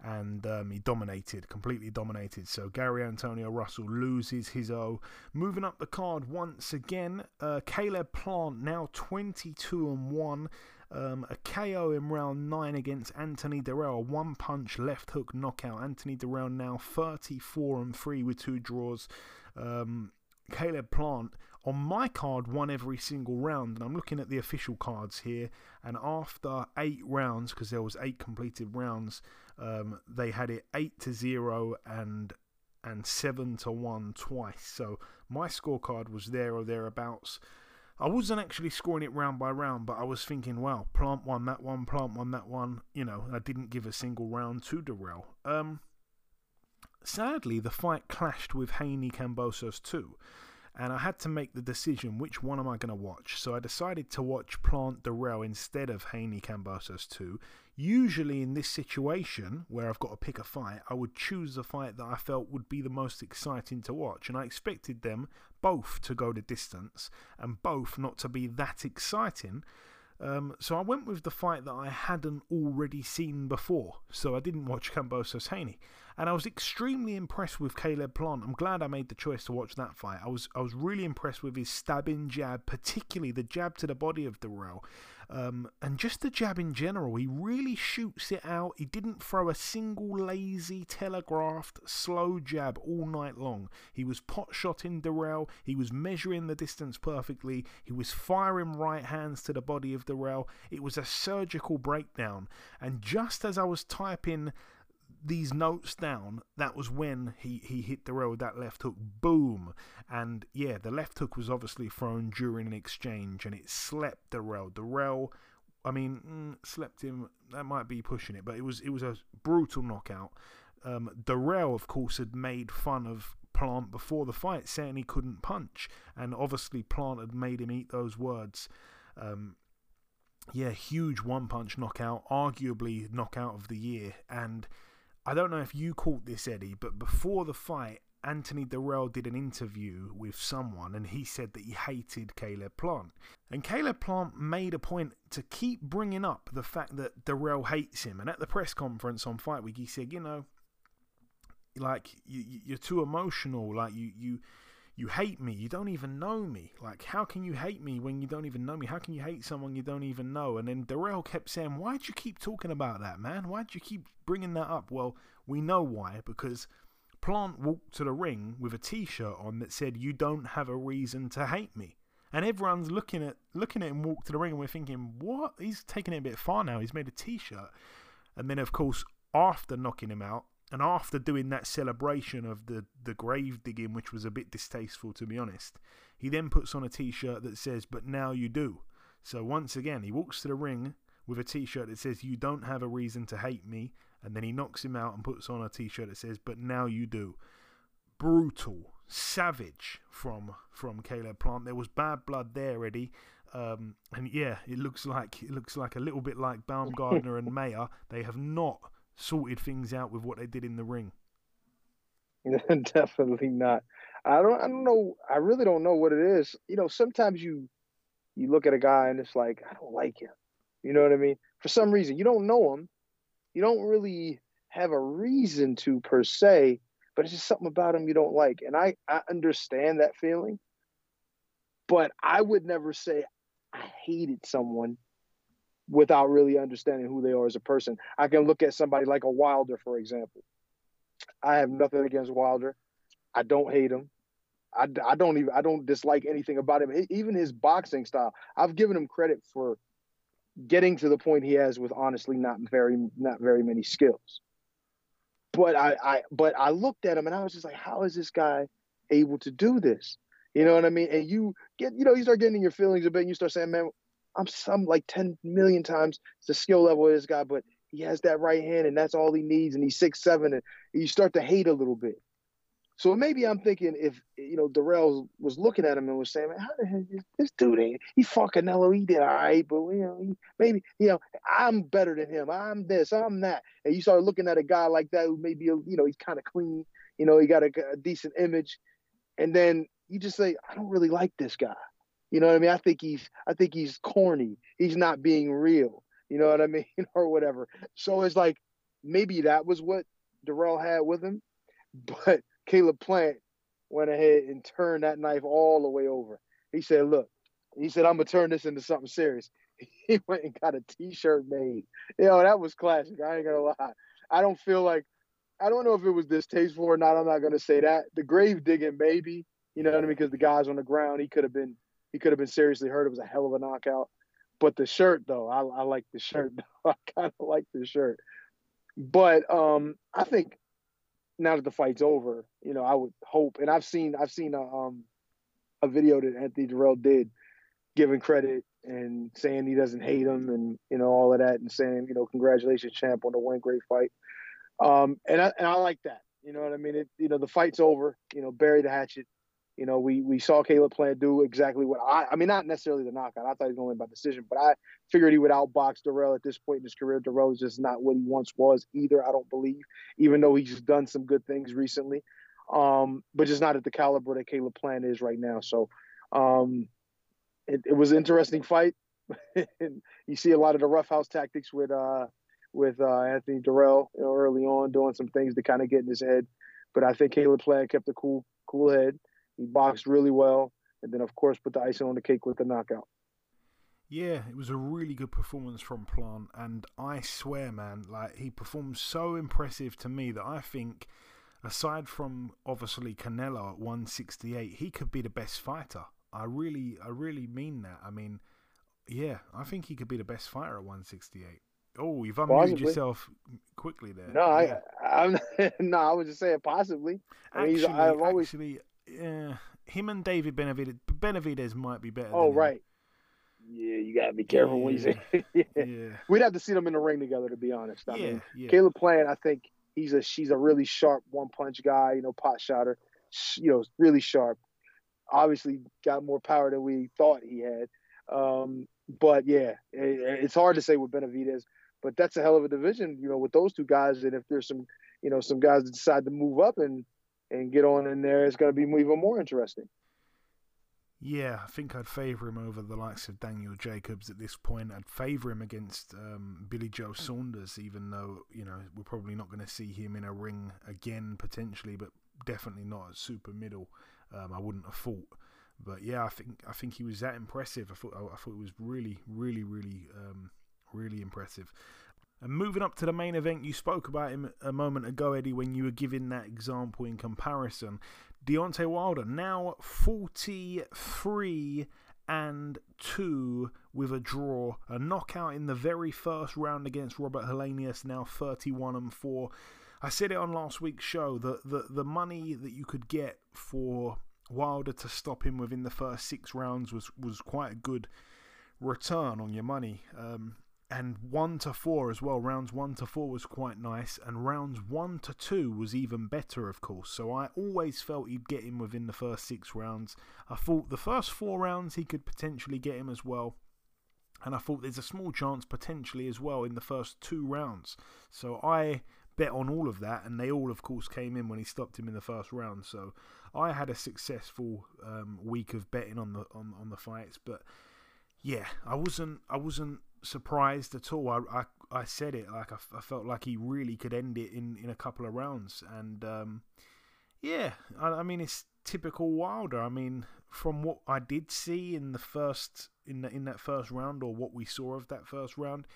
and um, he dominated, completely dominated. So Gary Antonio Russell loses his O. Moving up the card once again, uh, Caleb Plant now 22 and 1 um, a KO in round 9 against Anthony Dirrell. A one punch left hook knockout. Anthony Dirrell now 34 and 3 with two draws. Um, Caleb Plant on my card won every single round, and I'm looking at the official cards here. And after eight rounds, because there was eight completed rounds, um, they had it eight to zero and and seven to one twice. So my scorecard was there or thereabouts. I wasn't actually scoring it round by round, but I was thinking, wow, Plant won that one, Plant won that one. You know, I didn't give a single round to Dirrell. Um, sadly, the fight clashed with Haney Kambosos too, and I had to make the decision which one am I going to watch. So I decided to watch Plant Dirrell instead of Haney Kambosos 2. Usually, in this situation where I've got to pick a fight, I would choose the fight that I felt would be the most exciting to watch, and I expected them both to go the distance and both not to be that exciting. Um, so I went with the fight that I hadn't already seen before. So I didn't watch Kambosos Haney. And I was extremely impressed with Caleb Plant. I'm glad I made the choice to watch that fight. I was I was really impressed with his stabbing jab, particularly the jab to the body of Dirrell. Um, and just the jab in general, he really shoots it out. He didn't throw a single lazy, telegraphed, slow jab all night long. He was pot shotting Dirrell. He was measuring the distance perfectly. He was firing right hands to the body of Dirrell. It was a surgical breakdown. And just as I was typing these notes down, that was when he, he hit Dirrell with that left hook. Boom. And yeah, the left hook was obviously thrown during an exchange and it slept Dirrell. Dirrell, I mean, mm, slept him, that might be pushing it, but it was it was a brutal knockout. Um, Dirrell, of course, had made fun of Plant before the fight, saying he couldn't punch. And obviously, Plant had made him eat those words. Um, yeah, huge one punch knockout, arguably knockout of the year. And I don't know if you caught this, Eddie, but before the fight, Anthony Dirrell did an interview with someone and he said that he hated Caleb Plant. And Caleb Plant made a point to keep bringing up the fact that Dirrell hates him. And at the press conference on Fight Week, he said, you know, like you, you're too emotional. Like you, you, you hate me. You don't even know me. Like, how can you hate me when you don't even know me? How can you hate someone you don't even know? And then Dirrell kept saying, Why'd you keep talking about that, man? Why'd you keep bringing that up? Well, we know why. Because Plant walked to the ring with a t shirt on that said, You don't have a reason to hate me. And everyone's looking at looking at him walk to the ring and we're thinking, What? He's taking it a bit far now. He's made a t shirt. And then, of course, after knocking him out, and after doing that celebration of the, the grave digging, which was a bit distasteful to be honest, he then puts on a t shirt that says, But now you do. So once again, he walks to the ring with a t shirt that says, You don't have a reason to hate me. And then he knocks him out and puts on a t shirt that says, But now you do. Brutal, savage from from Caleb Plant. There was bad blood there, Eddie. Um, and yeah, it looks like it looks like a little bit like Baumgardner and Mayer. They have not sorted things out with what they did in the ring. Definitely not. I don't. I don't know. I really don't know what it is. You know, sometimes you you look at a guy and it's like I don't like him. You know what I mean? For some reason, you don't know him. You don't really have a reason to per se, but it's just something about him you don't like. And I I understand that feeling, but I would never say I hated someone without really understanding who they are as a person. I can look at somebody like a Wilder, for example. I have nothing against Wilder. I don't hate him. I, I don't even I don't dislike anything about him. Even his boxing style, I've given him credit for getting to the point he has with honestly not very not very many skills. But I, I but I looked at him and I was just like, how is this guy able to do this? You know what I mean? And you get, you know, you start getting in your feelings a bit and you start saying, man, I'm some like 10 million times the skill level of this guy, but he has that right hand and that's all he needs. And he's six seven, and you start to hate a little bit. So maybe I'm thinking if you know Dirrell was looking at him and was saying, "How the hell is this dude ain't he fucking Nello? He did all right, but you know he, maybe you know I'm better than him. I'm this, I'm that." And you start looking at a guy like that who maybe you know he's kind of clean, you know he got a, a decent image, and then you just say, "I don't really like this guy." You know what I mean? I think he's I think he's corny. He's not being real. You know what I mean? or whatever. So it's like maybe that was what Dirrell had with him, but Caleb Plant went ahead and turned that knife all the way over. He said, "Look," he said, "I'm gonna turn this into something serious." He went and got a T-shirt made. You know that was classic. I ain't gonna lie. I don't feel like I don't know if it was distasteful or not. I'm not gonna say that. The grave digging, maybe. You know what I mean? Because the guy's on the ground. He could have been he could have been seriously hurt. It was a hell of a knockout. But the shirt, though, I, I like the shirt. I kind of like the shirt. But um, I think now that the fight's over, you know, I would hope, and I've seen I've seen a um a video that Anthony Dirrell did, giving credit and saying he doesn't hate him, and you know all of that, and saying you know congratulations, champ, on the one great fight. Um, and I and I like that. You know what I mean? It you know the fight's over. You know, bury the hatchet. You know, we we saw Caleb Plant do exactly what I I mean, not necessarily the knockout. I thought he was to win by decision, but I figured he would outbox Dirrell at this point in his career. Dirrell is just not what he once was either, I don't believe, even though he's done some good things recently. Um, but just not at the caliber that Caleb Plant is right now. So um, it, it was an interesting fight. and you see a lot of the roughhouse tactics with uh with uh, Anthony Dirrell you know, early on, doing some things to kind of get in his head. But I think Caleb Plant kept a cool, cool head. He boxed really well, and then of course put the icing on the cake with the knockout. Yeah, it was a really good performance from Plant, and I swear, man, like he performed so impressive to me that I think, aside from obviously Canelo at 168, he could be the best fighter. I really, I really mean that. I mean, yeah, I think he could be the best fighter at 168. Oh, you've unmuted possibly. yourself quickly there. No, yeah. I, I'm no, I was just saying possibly. I mean, actually, I've always actually, uh, him and David Benavidez, Benavidez might be better. Oh, right. Yeah, you gotta be careful yeah. when you say. yeah. yeah. We'd have to see them in the ring together, to be honest. I yeah, mean, yeah. Caleb Plant, I think he's a she's a really sharp one punch guy. You know, pot shotter. You know, really sharp. Obviously, got more power than we thought he had. Um, but yeah, it, it's hard to say with Benavidez. But that's a hell of a division, you know, with those two guys. And if there's some, you know, some guys that decide to move up and and get on in there, it's going to be even more interesting. Yeah, I think I'd favour him over the likes of Daniel Jacobs at this point. I'd favour him against um, Billy Joe Saunders, even though you know we're probably not going to see him in a ring again potentially, but definitely not at super middle. Um, I wouldn't have thought. But yeah, I think I think he was that impressive. I thought I thought it was really, really, really, um, really impressive. And moving up to the main event, you spoke about him a moment ago, Eddie, when you were giving that example in comparison. Deontay Wilder now 43 and 2 with a draw. A knockout in the very first round against Robert Helenius, now 31 and 4. I said it on last week's show that the, the money that you could get for Wilder to stop him within the first six rounds was, was quite a good return on your money. Um, and one to four as well. Rounds one to four was quite nice, and rounds one to two was even better, of course. So I always felt he'd get him within the first six rounds. I thought the first four rounds he could potentially get him as well. And I thought there's a small chance potentially as well in the first two rounds. So I bet on all of that, and they all, of course, came in when he stopped him in the first round. So I had a successful um, week of betting on the on, on the fights, but yeah, I wasn't I wasn't surprised at all. I, I, I said it like I, I, felt like he really could end it in, in a couple of rounds, and um, yeah, I, I, mean it's typical Wilder. I mean, from what I did see in the first in the, in that first round, or what we saw of that first round,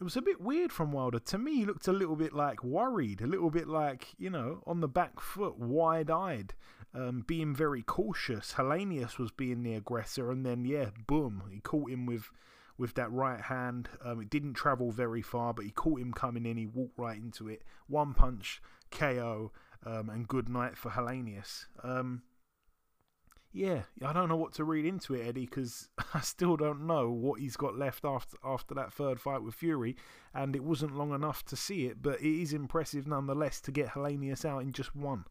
it was a bit weird from Wilder. To me, he looked a little bit like worried, a little bit like you know on the back foot, wide eyed. Um, being very cautious. Helenius was being the aggressor, and then yeah, boom, he caught him with with that right hand. Um, it didn't travel very far, but he caught him coming in. He walked right into it. One punch, KO, um, and good night for Helenius. Um, yeah, I don't know what to read into it, Eddie, because I still don't know what he's got left after after that third fight with Fury, and it wasn't long enough to see it. But it is impressive nonetheless to get Helenius out in just one.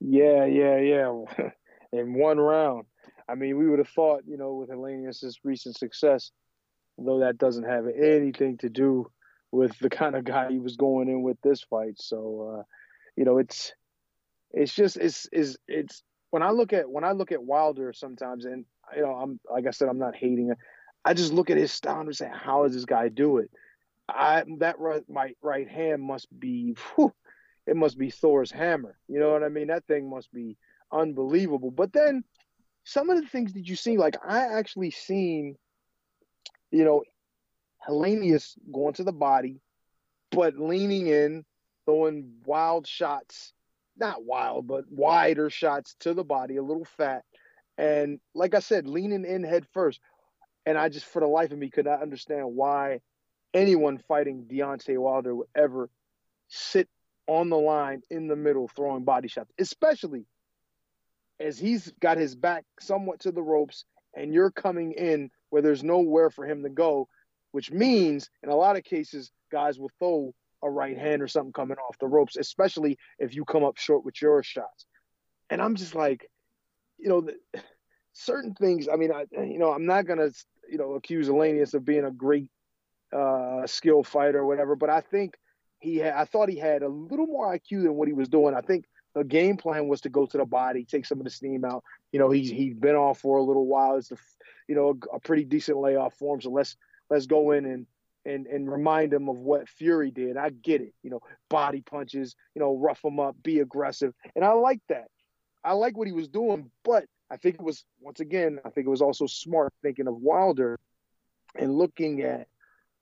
Yeah, yeah, yeah. in one round. I mean, we would have thought, you know, with Helenius' recent success, though that doesn't have anything to do with the kind of guy he was going in with this fight. So, uh, you know, it's it's just it's is it's when I look at when I look at Wilder sometimes, and you know, I'm like I said, I'm not hating it. I just look at his style and say, how does this guy do it? I that right, my right hand must be, whew, it must be Thor's hammer. You know what I mean? That thing must be unbelievable. But then some of the things that you see, like I actually seen you know, Helenius going to the body, but leaning in, throwing wild shots, not wild, but wider shots to the body, a little fat. And like I said, leaning in head first. And I just, for the life of me, could not understand why anyone fighting Deontay Wilder would ever sit on the line in the middle throwing body shots, especially as he's got his back somewhat to the ropes and you're coming in where there's nowhere for him to go, which means in a lot of cases, guys will throw a right hand or something coming off the ropes, especially if you come up short with your shots. And I'm just like, you know, the, certain things. I mean, I you know, I'm not gonna you know accuse Helenius of being a great uh, skill fighter or whatever, but I think he had, I thought he had a little more IQ than what he was doing. I think the game plan was to go to the body, take some of the steam out. You know, he's he's been off for a little while. It's the you know a, a pretty decent layoff for him. So let's let's go in and and and remind him of what Fury did. I get it, you know, body punches, you know, rough him up, be aggressive, and I like that. I like what he was doing, but I think it was once again, I think it was also smart thinking of Wilder and looking at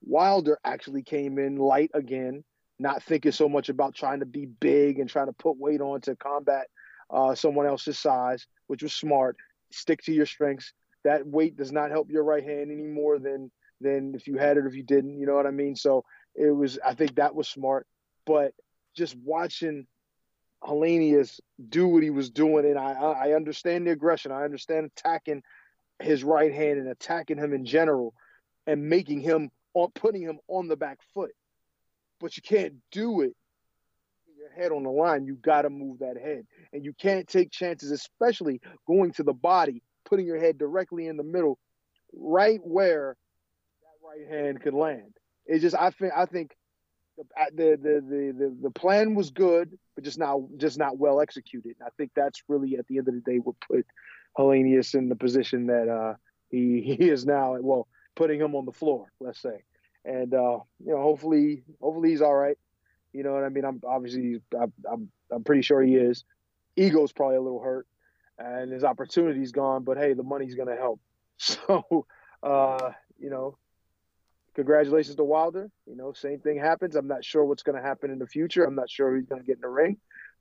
Wilder actually came in light again, not thinking so much about trying to be big and trying to put weight on to combat uh, someone else's size, which was smart. Stick to your strengths. That weight does not help your right hand any more than than if you had it or if you didn't. You know what I mean? So it was. I think that was smart. But just watching Helenius do what he was doing, and I I understand the aggression. I understand attacking his right hand and attacking him in general, and making him on putting him on the back foot. But you can't do it your head on the line. You got to move that head, and you can't take chances, especially going to the body, putting your head directly in the middle, right where that right hand could land. It just I think I think the, the the the the plan was good, but just not just not well executed. And I think that's really at the end of the day what put Helenius in the position that uh, he he is now. Well, putting him on the floor, let's say, and uh, you know, hopefully, hopefully he's all right. You know what I mean? I'm obviously I'm I'm, I'm pretty sure he is. Ego's probably a little hurt, and his opportunity's gone. But hey, the money's gonna help. So, uh, you know, congratulations to Wilder. You know, same thing happens. I'm not sure what's to happen in the future. I'm not sure he's to get in the ring,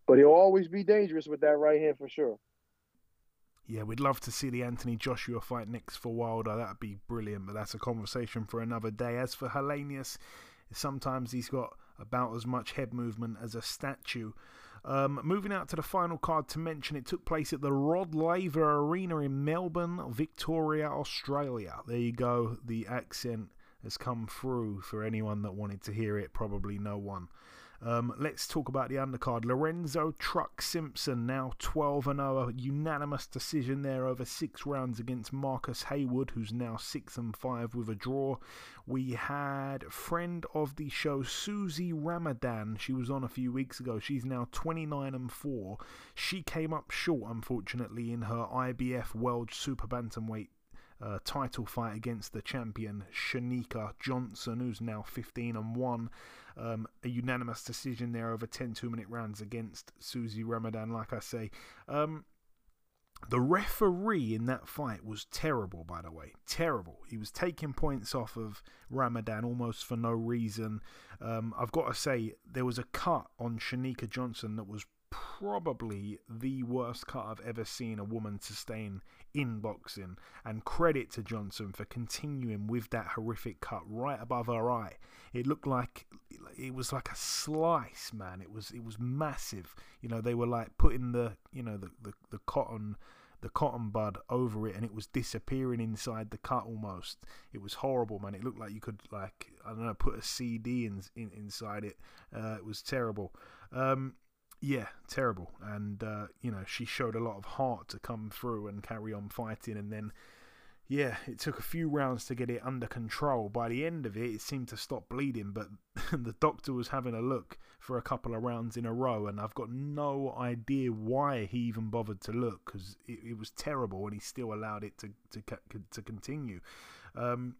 but he'll always be dangerous with that right hand for sure. Yeah, we'd love to see the Anthony Joshua fight next for Wilder. That'd be brilliant, but that's a conversation for another day. As for Helenius, sometimes he's got about as much head movement as a statue. Um, moving out to the final card to mention, it took place at the Rod Laver Arena in Melbourne, Victoria, Australia. There you go, the accent has come through for anyone that wanted to hear it, probably no one. Um, let's talk about the undercard. Lorenzo Truck Simpson, now 12 0, a unanimous decision there over six rounds against Marcus Haywood, who's now 6 and 5 with a draw. We had friend of the show, Susie Ramadan. She was on a few weeks ago. She's now 29 and 4. She came up short, unfortunately, in her IBF World Super Bantamweight uh, title fight against the champion Cherneka Johnson, who's now 15 and 1. Um, a unanimous decision there over 10 two minute rounds against Susie Ramadan, like I say. Um, the referee in that fight was terrible, by the way. Terrible. He was taking points off of Ramadan almost for no reason. Um, I've got to say, there was a cut on Shanika Johnson that was probably the worst cut I've ever seen a woman sustain in boxing. And credit to Johnson for continuing with that horrific cut right above her eye. It looked like it was like a slice, man. It was it was massive. You know, they were like putting the you know the the, the cotton the cotton bud over it and it was disappearing inside the cut almost. It was horrible, man. It looked like you could like I don't know put a CD in, in inside it. Uh, it was terrible. Um, yeah, terrible. And uh, you know, she showed a lot of heart to come through and carry on fighting. And then, yeah, it took a few rounds to get it under control. By the end of it, it seemed to stop bleeding, but the doctor was having a look for a couple of rounds in a row, and I've got no idea why he even bothered to look because it, it, was terrible, and he still allowed it to to to continue. Um,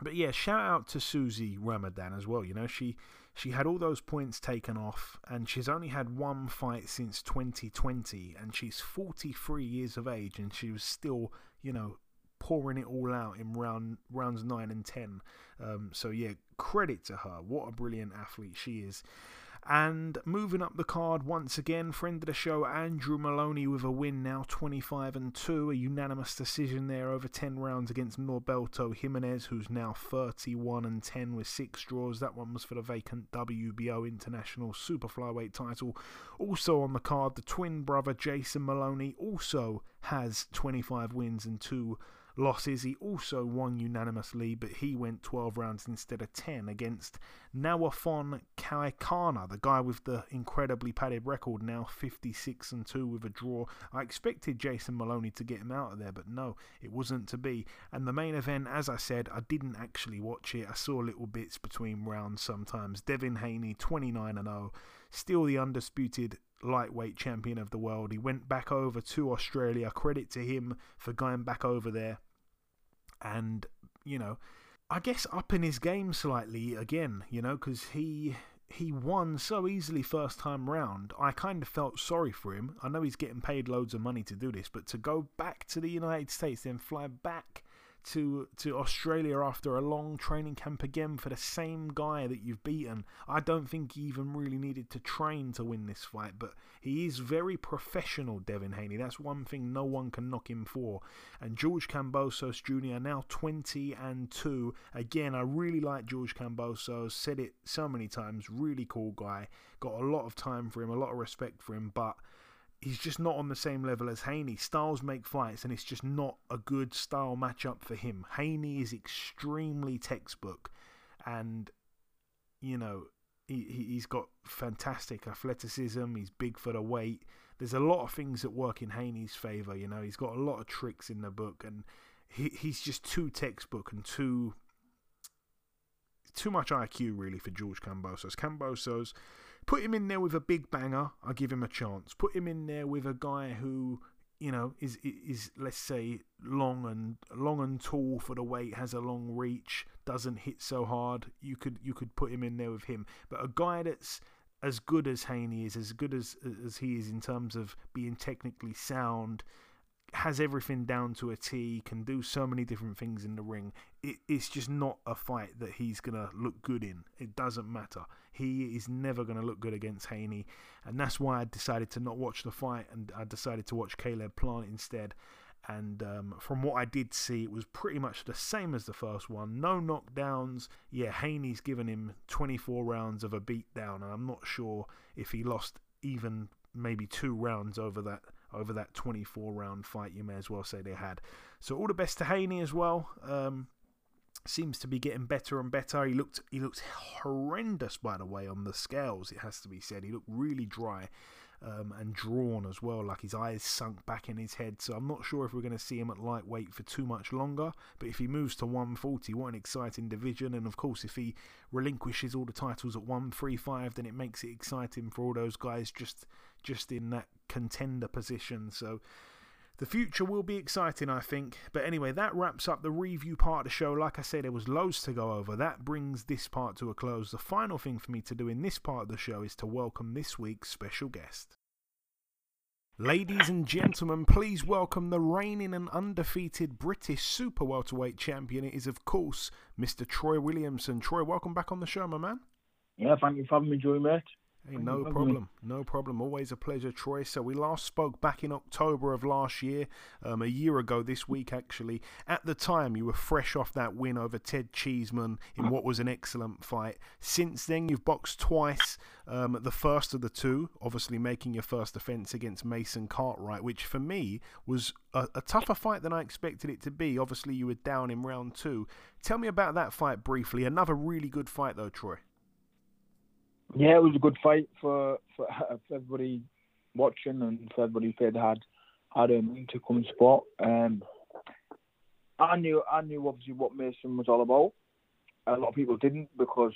but yeah, shout out to Susie Ramadan as well. You know, she she had all those points taken off, and she's only had one fight since 2020, and she's 43 years of age, and she was still, you know, pouring it all out in round rounds nine and ten. Um, so yeah, credit to her. What a brilliant athlete she is. And moving up the card once again, friend of the show Andrew Moloney with a win now 25 and 2, a unanimous decision there over 10 rounds against Norberto Jimenez, who's now 31 and 10 with 6 draws. That one was for the vacant WBO International Super Flyweight title. Also on the card, the twin brother Jason Moloney also has 25 wins and 2 losses. He also won unanimously, but he went 12 rounds instead of 10 against Nawaphon Kaikanha, the guy with the incredibly padded record, now 56 and 2 with a draw. I expected Jason Moloney to get him out of there, but no, it wasn't to be. And the main event, as I said, I didn't actually watch it. I saw little bits between rounds sometimes. Devin Haney, 29 and 0, still the undisputed lightweight champion of the world. He went back over to Australia. Credit to him for going back over there and, you know, I guess upping his game slightly again, you know, because he he won so easily first time round. I kind of felt sorry for him. I know he's getting paid loads of money to do this, but to go back to the United States, then fly back to to Australia after a long training camp again for the same guy that you've beaten. I don't think he even really needed to train to win this fight, but he is very professional, Devin Haney. That's one thing no one can knock him for. And George Kambosos Jr. now 20 and 2. Again, I really like George Kambosos. Said it so many times. Really cool guy. Got a lot of time for him, a lot of respect for him, but he's just not on the same level as Haney. Styles make fights, and it's just not a good style matchup for him. Haney is extremely textbook, and you know he he's got fantastic athleticism. He's big for the weight. There's a lot of things that work in Haney's favor. You know, he's got a lot of tricks in the book, and he he's just too textbook and too too much IQ really for George Cambosos. Kambosos Put him in there with a big banger, I give him a chance. Put him in there with a guy who, you know, is is let's say long and long and tall for the weight, has a long reach, doesn't hit so hard. You could you could put him in there with him. But a guy that's as good as Haney is, as good as as he is in terms of being technically sound, has everything down to a T, can do so many different things in the ring. It, it's just not a fight that he's going to look good in. It doesn't matter. He is never going to look good against Haney. And that's why I decided to not watch the fight and I decided to watch Caleb Plant instead. And um, from what I did see, it was pretty much the same as the first one. No knockdowns. Yeah, Haney's given him 24 rounds of a beatdown, and I'm not sure if he lost even maybe two rounds over that over that 24 round fight, you may as well say they had. So all the best to Haney as well. Um, seems to be getting better and better. He looked he looked horrendous by the way on the scales. It has to be said. He looked really dry um, and drawn as well, like his eyes sunk back in his head. So I'm not sure if we're going to see him at lightweight for too much longer. But if he moves to 140, what an exciting division! And of course, if he relinquishes all the titles at 135, then it makes it exciting for all those guys just just in that contender position. So the future will be exciting, I think. But anyway, that wraps up the review part of the show. Like I said, there was loads to go over. That brings this part to a close. The final thing for me to do in this part of the show is to welcome this week's special guest. Ladies and gentlemen, please welcome the reigning and undefeated British super welterweight champion. It is, of course, Mr. Troy Williamson. Troy, welcome back on the show, my man. Yeah, thank you for having me, Joey, mate. Hey, no problem. No problem. Always a pleasure, Troy. So, we last spoke back in October of last year, um, a year ago this week, actually. At the time, you were fresh off that win over Ted Cheeseman in what was an excellent fight. Since then, you've boxed twice. Um, the first of the two, obviously making your first defence against Mason Cartwright, which for me was a, a tougher fight than I expected it to be. Obviously, you were down in round two. Tell me about that fight briefly. Another really good fight, though, Troy. Yeah, it was a good fight for for, for everybody watching and for everybody who had had a mean to come and support. Um, I knew I knew obviously what Mason was all about. A lot of people didn't because,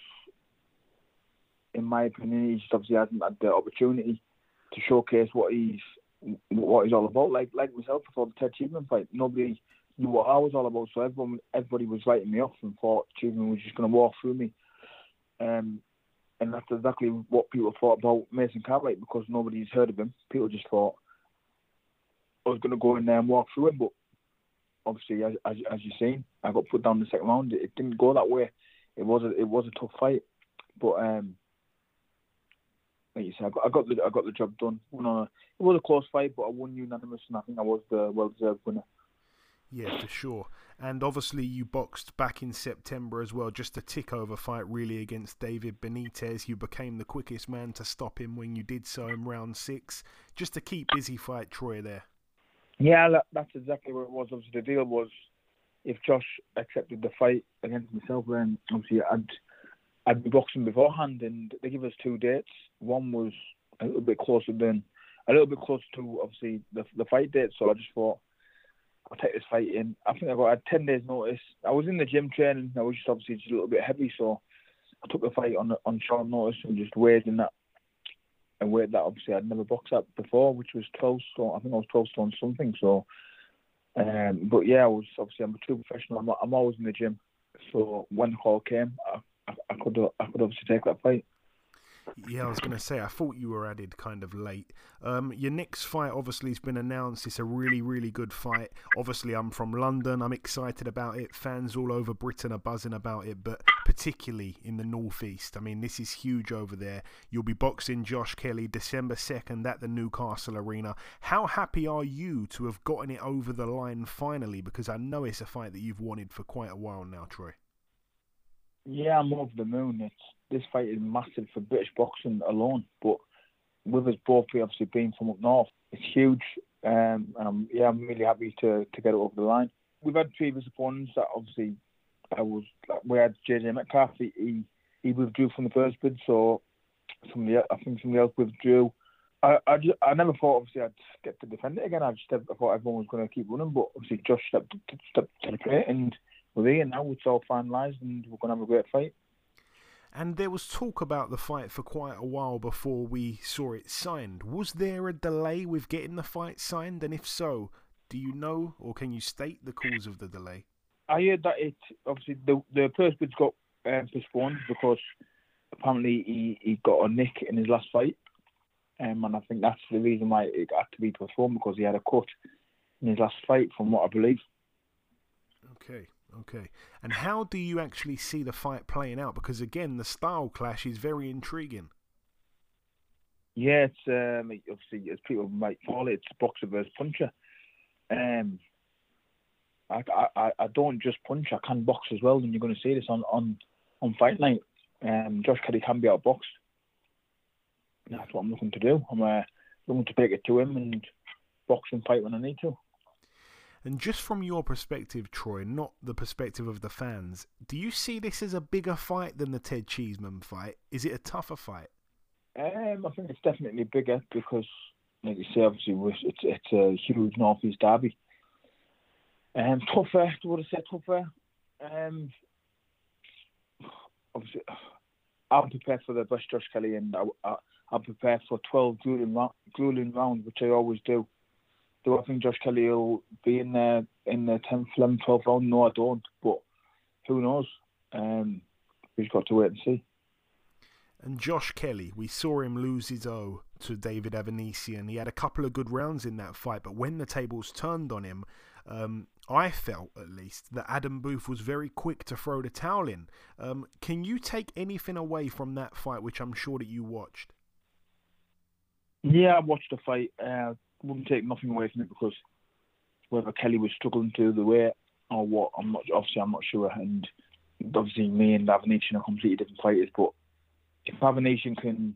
in my opinion, he just obviously hasn't had the opportunity to showcase what he's what he's all about. Like like myself before the Ted Cheeseman fight, nobody knew what I was all about. So everyone everybody was writing me off and thought Cheeseman was just going to walk through me. Um, and that's exactly what people thought about Mason Cartwright because nobody's heard of him. People just thought I was going to go in there and walk through him, but obviously, as as, as you've seen, I got put down the second round. It didn't go that way. It was a, it was a tough fight, but um, like you said, I got, I got the I got the job done. it was a close fight, but I won unanimous, and I think I was the well deserved winner. Yeah, for sure. And obviously, you boxed back in September as well, just a tick over fight, really, against David Benitez. You became the quickest man to stop him when you did so in round six. Just a keep busy fight, Troy, there. Yeah, that's exactly what it was. Obviously, the deal was if Josh accepted the fight against myself, then obviously I'd, I'd be boxing beforehand, and they give us two dates. One was a little bit closer than, a little bit closer to, obviously, the, the fight date, so I just thought, I'll take this fight in. I think I got a 10 days notice. I was in the gym training. I was just obviously just a little bit heavy, so I took the fight on on short notice and just weighed in that and weighed that obviously I'd never boxed at before, which was 12 stone. I think I was 12 stone something. So, um, but yeah, I was obviously I'm a true professional. I'm, I'm always in the gym So when the call came, I, I, I could I could obviously take that fight. Yeah, I was going to say, I thought you were added kind of late. Um, your next fight obviously has been announced. It's a really, really good fight. Obviously, I'm from London. I'm excited about it. Fans all over Britain are buzzing about it, but particularly in the Northeast. I mean, this is huge over there. You'll be boxing Josh Kelly December 2nd at the Newcastle Arena. How happy are you to have gotten it over the line finally? Because I know it's a fight that you've wanted for quite a while now, Troy. Yeah, I'm over the moon. It's this fight is massive for British boxing alone. But with us both obviously being from up north, it's huge. Um, and yeah, I'm really happy to, to get it over the line. We've had previous opponents that obviously I was we had JJ Metcalf. He, he withdrew from the first bid, so somebody I think somebody else withdrew. I I, just, I never thought obviously I'd get to defend it again. I just I thought everyone was going to keep running, but obviously Josh stepped stepped to the plate and we're here now. It's all finalised and we're going to have a great fight. And there was talk about the fight for quite a while before we saw it signed. Was there a delay with getting the fight signed? And if so, do you know or can you state the cause of the delay? I heard that it obviously the the first bid got um, postponed because apparently he, he got a nick in his last fight, um, and I think that's the reason why it had to be postponed because he had a cut in his last fight, from what I believe. Okay, okay. And how do you actually see the fight playing out? Because again, the style clash is very intriguing. Yeah, it's um, obviously as people might call it, it's boxer versus puncher. Um, I, I, I don't just punch, I can box as well, and you're going to see this on, on, on fight night. Um, Josh Kelly can be outboxed. That's what I'm looking to do. I'm uh, looking to take it to him and box and fight when I need to. And just from your perspective, Troy, not the perspective of the fans, do you see this as a bigger fight than the Ted Cheeseman fight? Is it a tougher fight? Um, I think it's definitely bigger because, like you say, obviously it's it's a huge northeast derby. Um, tougher, would I say tougher? Um, obviously, I'm prepared for the best Josh Kelly, and I, I, am prepared for 12 grueling, grueling rounds, which I always do. Do I think Josh Kelly will be in there in the 10th, 11th, 12th round? No, I don't. But who knows? Um, we've got to wait and see. And Josh Kelly, we saw him lose his O to David Avanesyan. He had a couple of good rounds in that fight, but when the tables turned on him, um, I felt at least that Adam Booth was very quick to throw the towel in. Um, can you take anything away from that fight, which I'm sure that you watched? Yeah, I watched the fight. Uh, wouldn't take nothing away from it because whether Kelly was struggling to the weight or what, I'm not. Obviously, I'm not sure. And obviously, me and Avanesyan are completely different fighters. But if Avanesyan can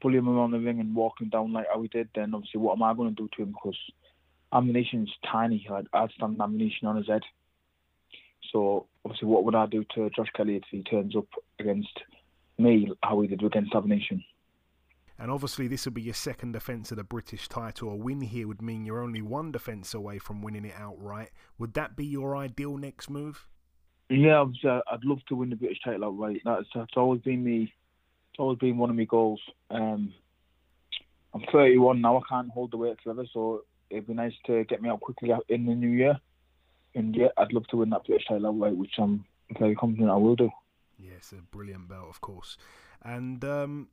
pull him around the ring and walk him down like how he did, then obviously, what am I going to do to him? Because Avanesyan's tiny. I'd, I'd stand on his head. So obviously, what would I do to Josh Kelly if he turns up against me how he did against Avanesyan? And obviously, this would be your second defence of the British title. A win here would mean you're only one defence away from winning it outright. Would that be your ideal next move? Yeah, I'd love to win the British title outright. That's, that's always been me. It's always been one of my goals. Um, I'm 31 now. I can't hold the weight forever, so it'd be nice to get me out quickly in the new year. And yeah, I'd love to win that British title outright, which I'm very confident I will do. Yes, a brilliant belt, of course. And um,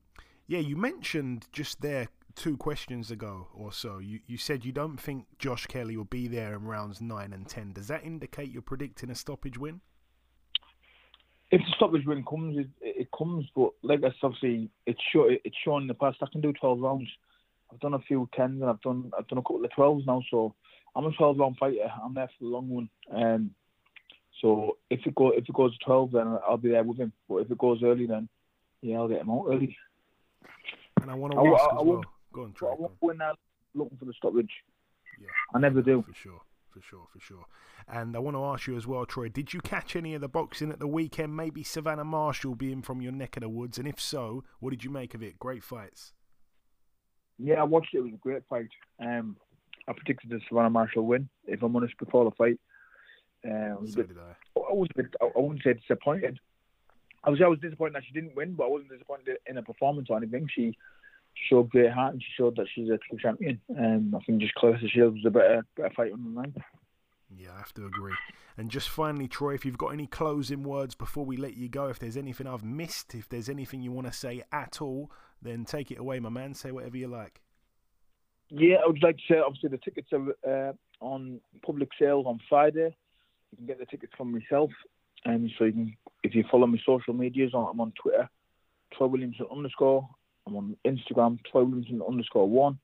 yeah, you mentioned just there two questions ago or so. You you said you don't think Josh Kelly will be there in rounds nine and ten. Does that indicate you're predicting a stoppage win? If the stoppage win comes, it, it comes. But like that's obviously it's show, it's shown in the past. I can do twelve rounds. I've done a few tens and I've done I've done a couple of twelves now. So I'm a twelve round fighter. I'm there for the long one. Um, so if it go if it goes twelve, then I'll be there with him. But if it goes early, then yeah, I'll get him out early. And I want to ask as well. Go on, Trey. I won't win that looking for the stoppage. Yeah, I never do. For sure, for sure, for sure. And I want to ask you as well, Troy. Did you catch any of the boxing at the weekend? Maybe Savannah Marshall being from your neck of the woods, and if so, what did you make of it? Great fights. Yeah, I watched it. It was a great fight. Um, I predicted the Savannah Marshall win. If I'm honest, before the fight, uh, so bit, did I. I was a bit, I wouldn't say disappointed. I was I was disappointed that she didn't win, but I wasn't disappointed in her performance or anything. She showed great heart and she showed that she's a true champion. Um, I think just Claressa Shields was a better better fight on the line. Yeah, I have to agree. And just finally, Troy, if you've got any closing words before we let you go, if there's anything I've missed, if there's anything you want to say at all, then take it away, my man. Say whatever you like. Yeah, I would like to say obviously the tickets are uh, on public sale on Friday. You can get the tickets from myself, and so you can if you follow my social medias, I'm on Twitter, Troy Williamson underscore. I'm on Instagram, Troy Williamson underscore one.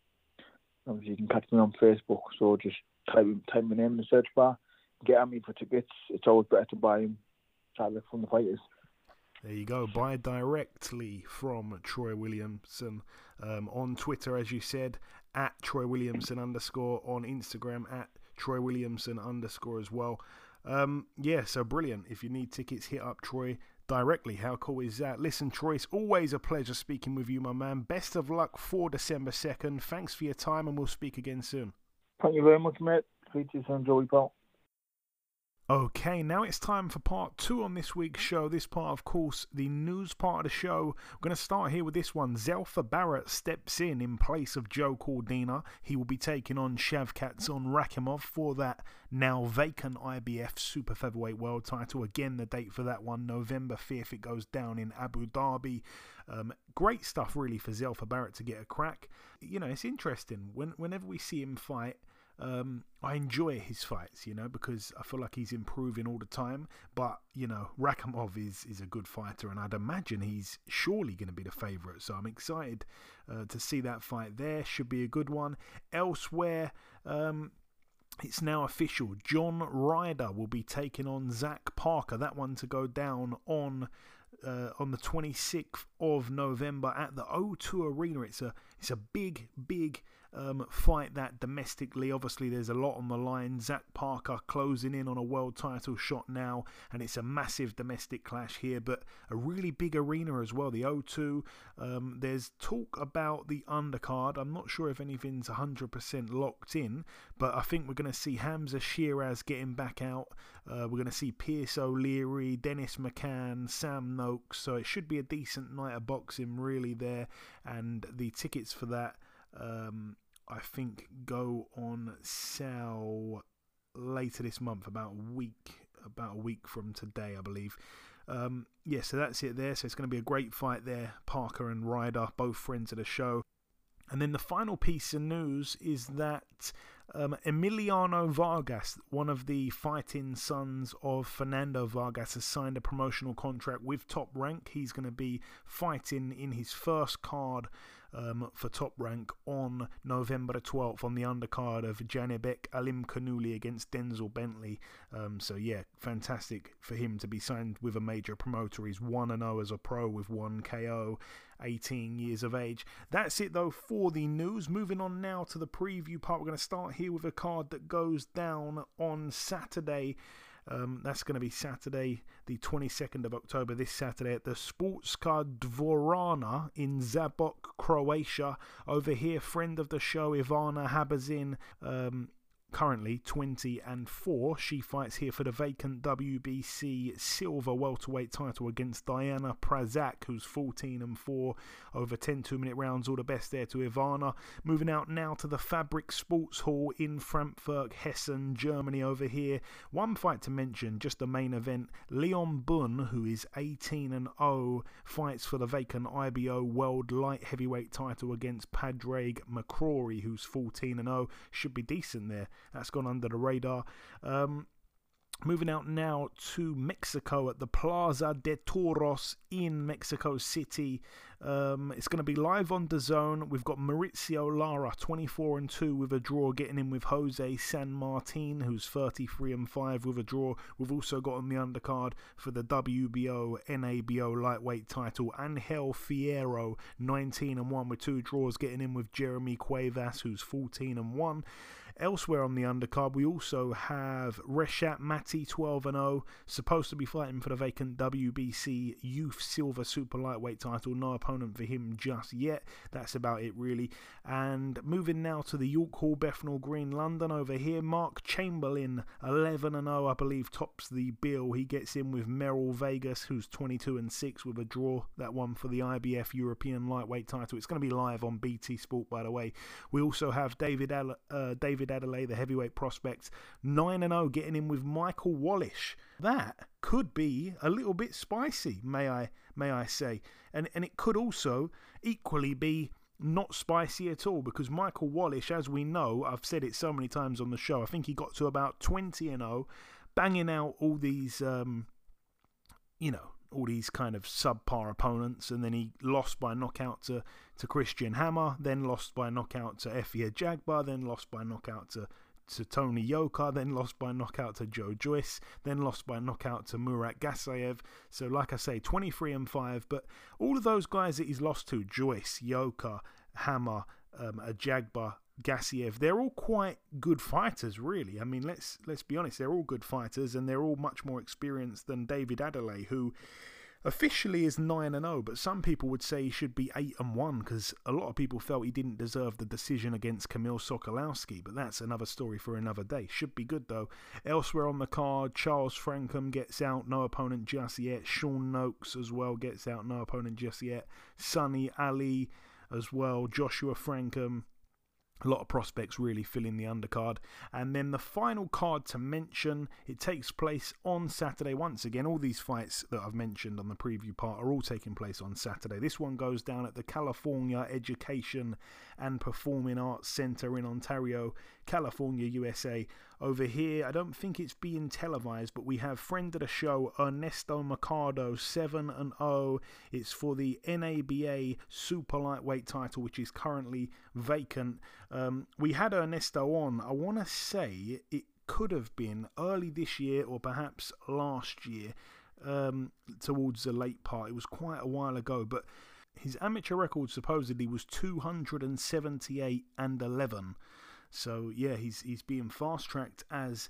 Obviously, you can catch me on Facebook. So just type type my name in the search bar, get at me for tickets. It's always better to buy them from the fighters. There you go. Buy directly from Troy Williamson um, on Twitter, as you said, at Troy Williamson underscore on Instagram at Troy Williamson underscore as well. Um, yeah, so brilliant. If you need tickets, hit up Troy directly. How cool is that? Listen, Troy, it's always a pleasure speaking with you, my man. Best of luck for December 2nd. Thanks for your time, and we'll speak again soon. Thank you very much, mate. Speak to you soon, Joey Paul. Okay, now it's time for part two on this week's show. This part, of course, the news part of the show. We're going to start here with this one. Zelfa Barrett steps in in place of Joe Cordina. He will be taking on Shavkat Rakhimov for that now vacant IBF Super Featherweight World title. Again, the date for that one, November 5th. It goes down in Abu Dhabi. Um, great stuff, really, for Zelfa Barrett to get a crack. You know, it's interesting. When, whenever we see him fight, um, I enjoy his fights, you know, because I feel like he's improving all the time. But you know, Rakhimov is is a good fighter, and I'd imagine he's surely going to be the favourite. So I'm excited uh, to see that fight. There should be a good one. Elsewhere. Um, it's now official. John Ryder will be taking on Zach Parker. That one to go down on uh, on the 26th of November at the O2 Arena. It's a it's a big big um, fight that domestically. Obviously, there's a lot on the line. Zach Parker closing in on a world title shot now, and it's a massive domestic clash here, but a really big arena as well. The O2. Um, there's talk about the undercard. I'm not sure if anything's 100% locked in, but I think we're going to see Hamzah Sheeraz getting back out. Uh, we're going to see Pierce O'Leary, Dennis McCann, Sam Noakes. So it should be a decent night of boxing, really, there. And the tickets for that um, I think, go on sale later this month, about a week, about a week from today, I believe. Um, yeah, so that's it there. So it's going to be a great fight there. Parker and Ryder, both friends of the show. And then the final piece of news is that um, Emiliano Vargas, one of the fighting sons of Fernando Vargas, has signed a promotional contract with Top Rank. He's going to be fighting in his first card um, for top rank on November the 12th on the undercard of Janibek Alimkhanuly against Denzel Bentley. Um, so, yeah, fantastic for him to be signed with a major promoter. He's 1 0 as a pro with 1 KO, 18 years of age. That's it, though, for the news. Moving on now to the preview part. We're going to start here with a card that goes down on Saturday. Um, that's going to be Saturday, the 22nd of October, this Saturday at the Sportska Dvorana in Zabok, Croatia. Over here, friend of the show, Ivana Habazin. Um, currently 20 and 4. She fights here for the vacant WBC silver welterweight title against Diana Prazak, who's 14 and 4 over 10 two minute rounds. All the best there to Ivana. Moving out now to the Fabric Sports Hall in Frankfurt, Hessen, Germany. Over here, one fight to mention, just the main event. Leon Bunn, who is 18 and 0, fights for the vacant IBO World Light Heavyweight title against Padraig McCrory, who's 14 and 0. Should be decent there. That's gone under the radar. Um, Moving out now to Mexico at the Plaza de Toros in Mexico City. Um, it's going to be live on DAZN. We've got Mauricio Lara, 24 and 2 with a draw, getting in with Jose San Martin, who's 33 and 5 with a draw. We've also got on the undercard for the WBO NABO lightweight title, Angel Fierro, 19 and 1 with two draws, getting in with Jeremy Cuevas, who's 14 and 1. Elsewhere on the undercard, we also have Reshat Mati, 12 and 0, supposed to be fighting for the vacant WBC Youth Silver Super Lightweight title. No opponent for him just yet. That's about it, really. And moving now to the York Hall, Bethnal Green, London. Over here, Mark Chamberlain, 11 0, I believe, tops the bill. He gets in with Merrill Vegas, who's 22 and 6 with a draw. That one for the IBF European Lightweight title. It's going to be live on BT Sport, by the way. We also have David uh, David David Adelaide, the heavyweight prospect, 9 0, getting in with Michael Wallisch. That could be a little bit spicy, may I may I say. And and it could also equally be not spicy at all because Michael Wallisch, as we know, I've said it so many times on the show, I think he got to about 20 and 0, banging out all these, um, you know, all these kind of subpar opponents, and then he lost by knockout to, to Christian Hammer, then lost by knockout to Efe Ajagba, then lost by knockout to to Tony Yoka, then lost by knockout to Joe Joyce, then lost by knockout to Murat Gassiev. So, like I say, 23 and 5. But all of those guys that he's lost to Joyce, Yoka, Hammer, um, Ajagba, Gassiev, they're all quite good fighters, really. I mean, let's let's be honest, they're all good fighters, and they're all much more experienced than David Adelaide, who officially is 9 and 0, but some people would say he should be 8 and 1 because a lot of people felt he didn't deserve the decision against Kamil Sokolowski, but that's another story for another day. Should be good though. Elsewhere on the card, Charles Frankham gets out, no opponent just yet. Sean Noakes as well gets out, no opponent just yet. Sunny Ali as well. Joshua Frankham a lot of prospects really filling the undercard. And then the final card to mention, it takes place on Saturday. Once again, all these fights that I've mentioned on the preview part are all taking place on Saturday. This one goes down at the California Education and Performing Arts Center in Ontario, California, USA. Over here, I don't think it's being televised, but we have friend of the show Ernesto Mercado 7 and 0. It's for the NABA super lightweight title, which is currently vacant. Um, we had Ernesto on, I want to say it could have been early this year or perhaps last year. Um, towards the late part, it was quite a while ago, but his amateur record supposedly was 278 and 11. So yeah, he's he's being fast tracked as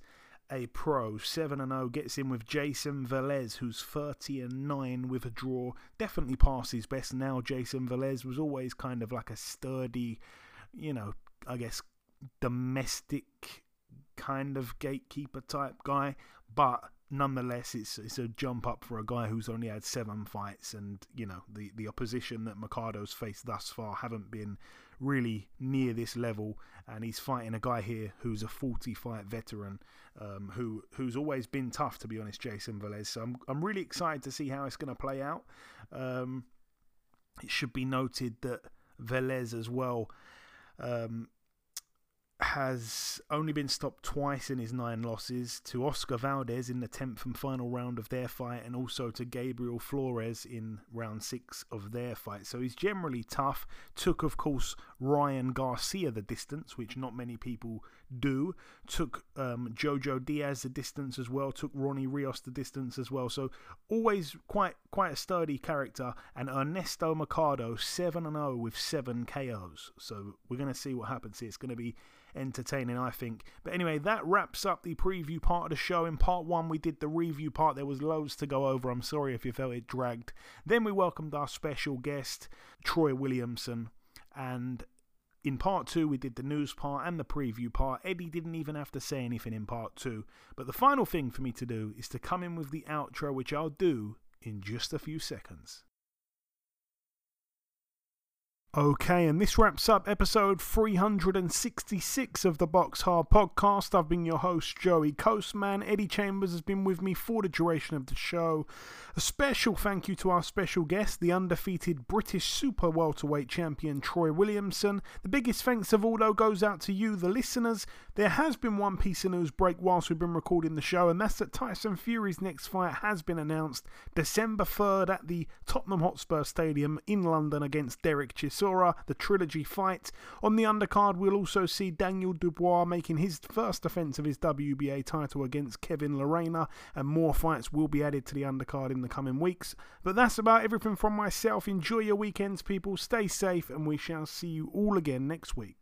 a pro. 7 and 0 gets in with Jason Velez, who's 30 and 9 with a draw. Definitely past his best now. Jason Velez was always kind of like a sturdy, you know, I guess domestic kind of gatekeeper type guy, but nonetheless, it's it's a jump up for a guy who's only had seven fights, and you know the the opposition that Mercado's faced thus far haven't been really near this level, and he's fighting a guy here who's a 40 fight veteran, um, who who's always been tough to be honest, Jason Velez. So I'm I'm really excited to see how it's going to play out. Um, it should be noted that Velez as well. Um, has only been stopped twice in his nine losses to Oscar Valdez in the 10th and final round of their fight, and also to Gabriel Flores in round six of their fight. So he's generally tough. Took, of course, Ryan Garcia the distance, which not many people do. Took um, Jojo Diaz the distance as well. Took Ronnie Rios the distance as well. So always quite quite a sturdy character. And Ernesto Mercado 7 0 with 7 KOs. So we're going to see what happens here. It's going to be entertaining, I think. But anyway, that wraps up the preview part of the show. In part one, we did the review part. There was loads to go over. I'm sorry if you felt it dragged. Then we welcomed our special guest, Troy Williamson. And in part two, we did the news part and the preview part. Eddie didn't even have to say anything in part two. But the final thing for me to do is to come in with the outro, which I'll do in just a few seconds. Okay, and this wraps up episode 366 of the Box Hard podcast. I've been your host, Joey Coastman. Eddie Chambers has been with me for the duration of the show. A special thank you to our special guest, the undefeated British super welterweight champion Troy Williamson. The biggest thanks of all, though, goes out to you, the listeners. There has been one piece of news break whilst we've been recording the show, and that's that Tyson Fury's next fight has been announced December 3rd at the Tottenham Hotspur Stadium in London against Derek Chisora, the trilogy fight. On the undercard, we'll also see Daniel Dubois making his first defence of his WBA title against Kevin Lerena, and more fights will be added to the undercard in the coming weeks. But that's about everything from myself. Enjoy your weekends, people. Stay safe, and we shall see you all again next week.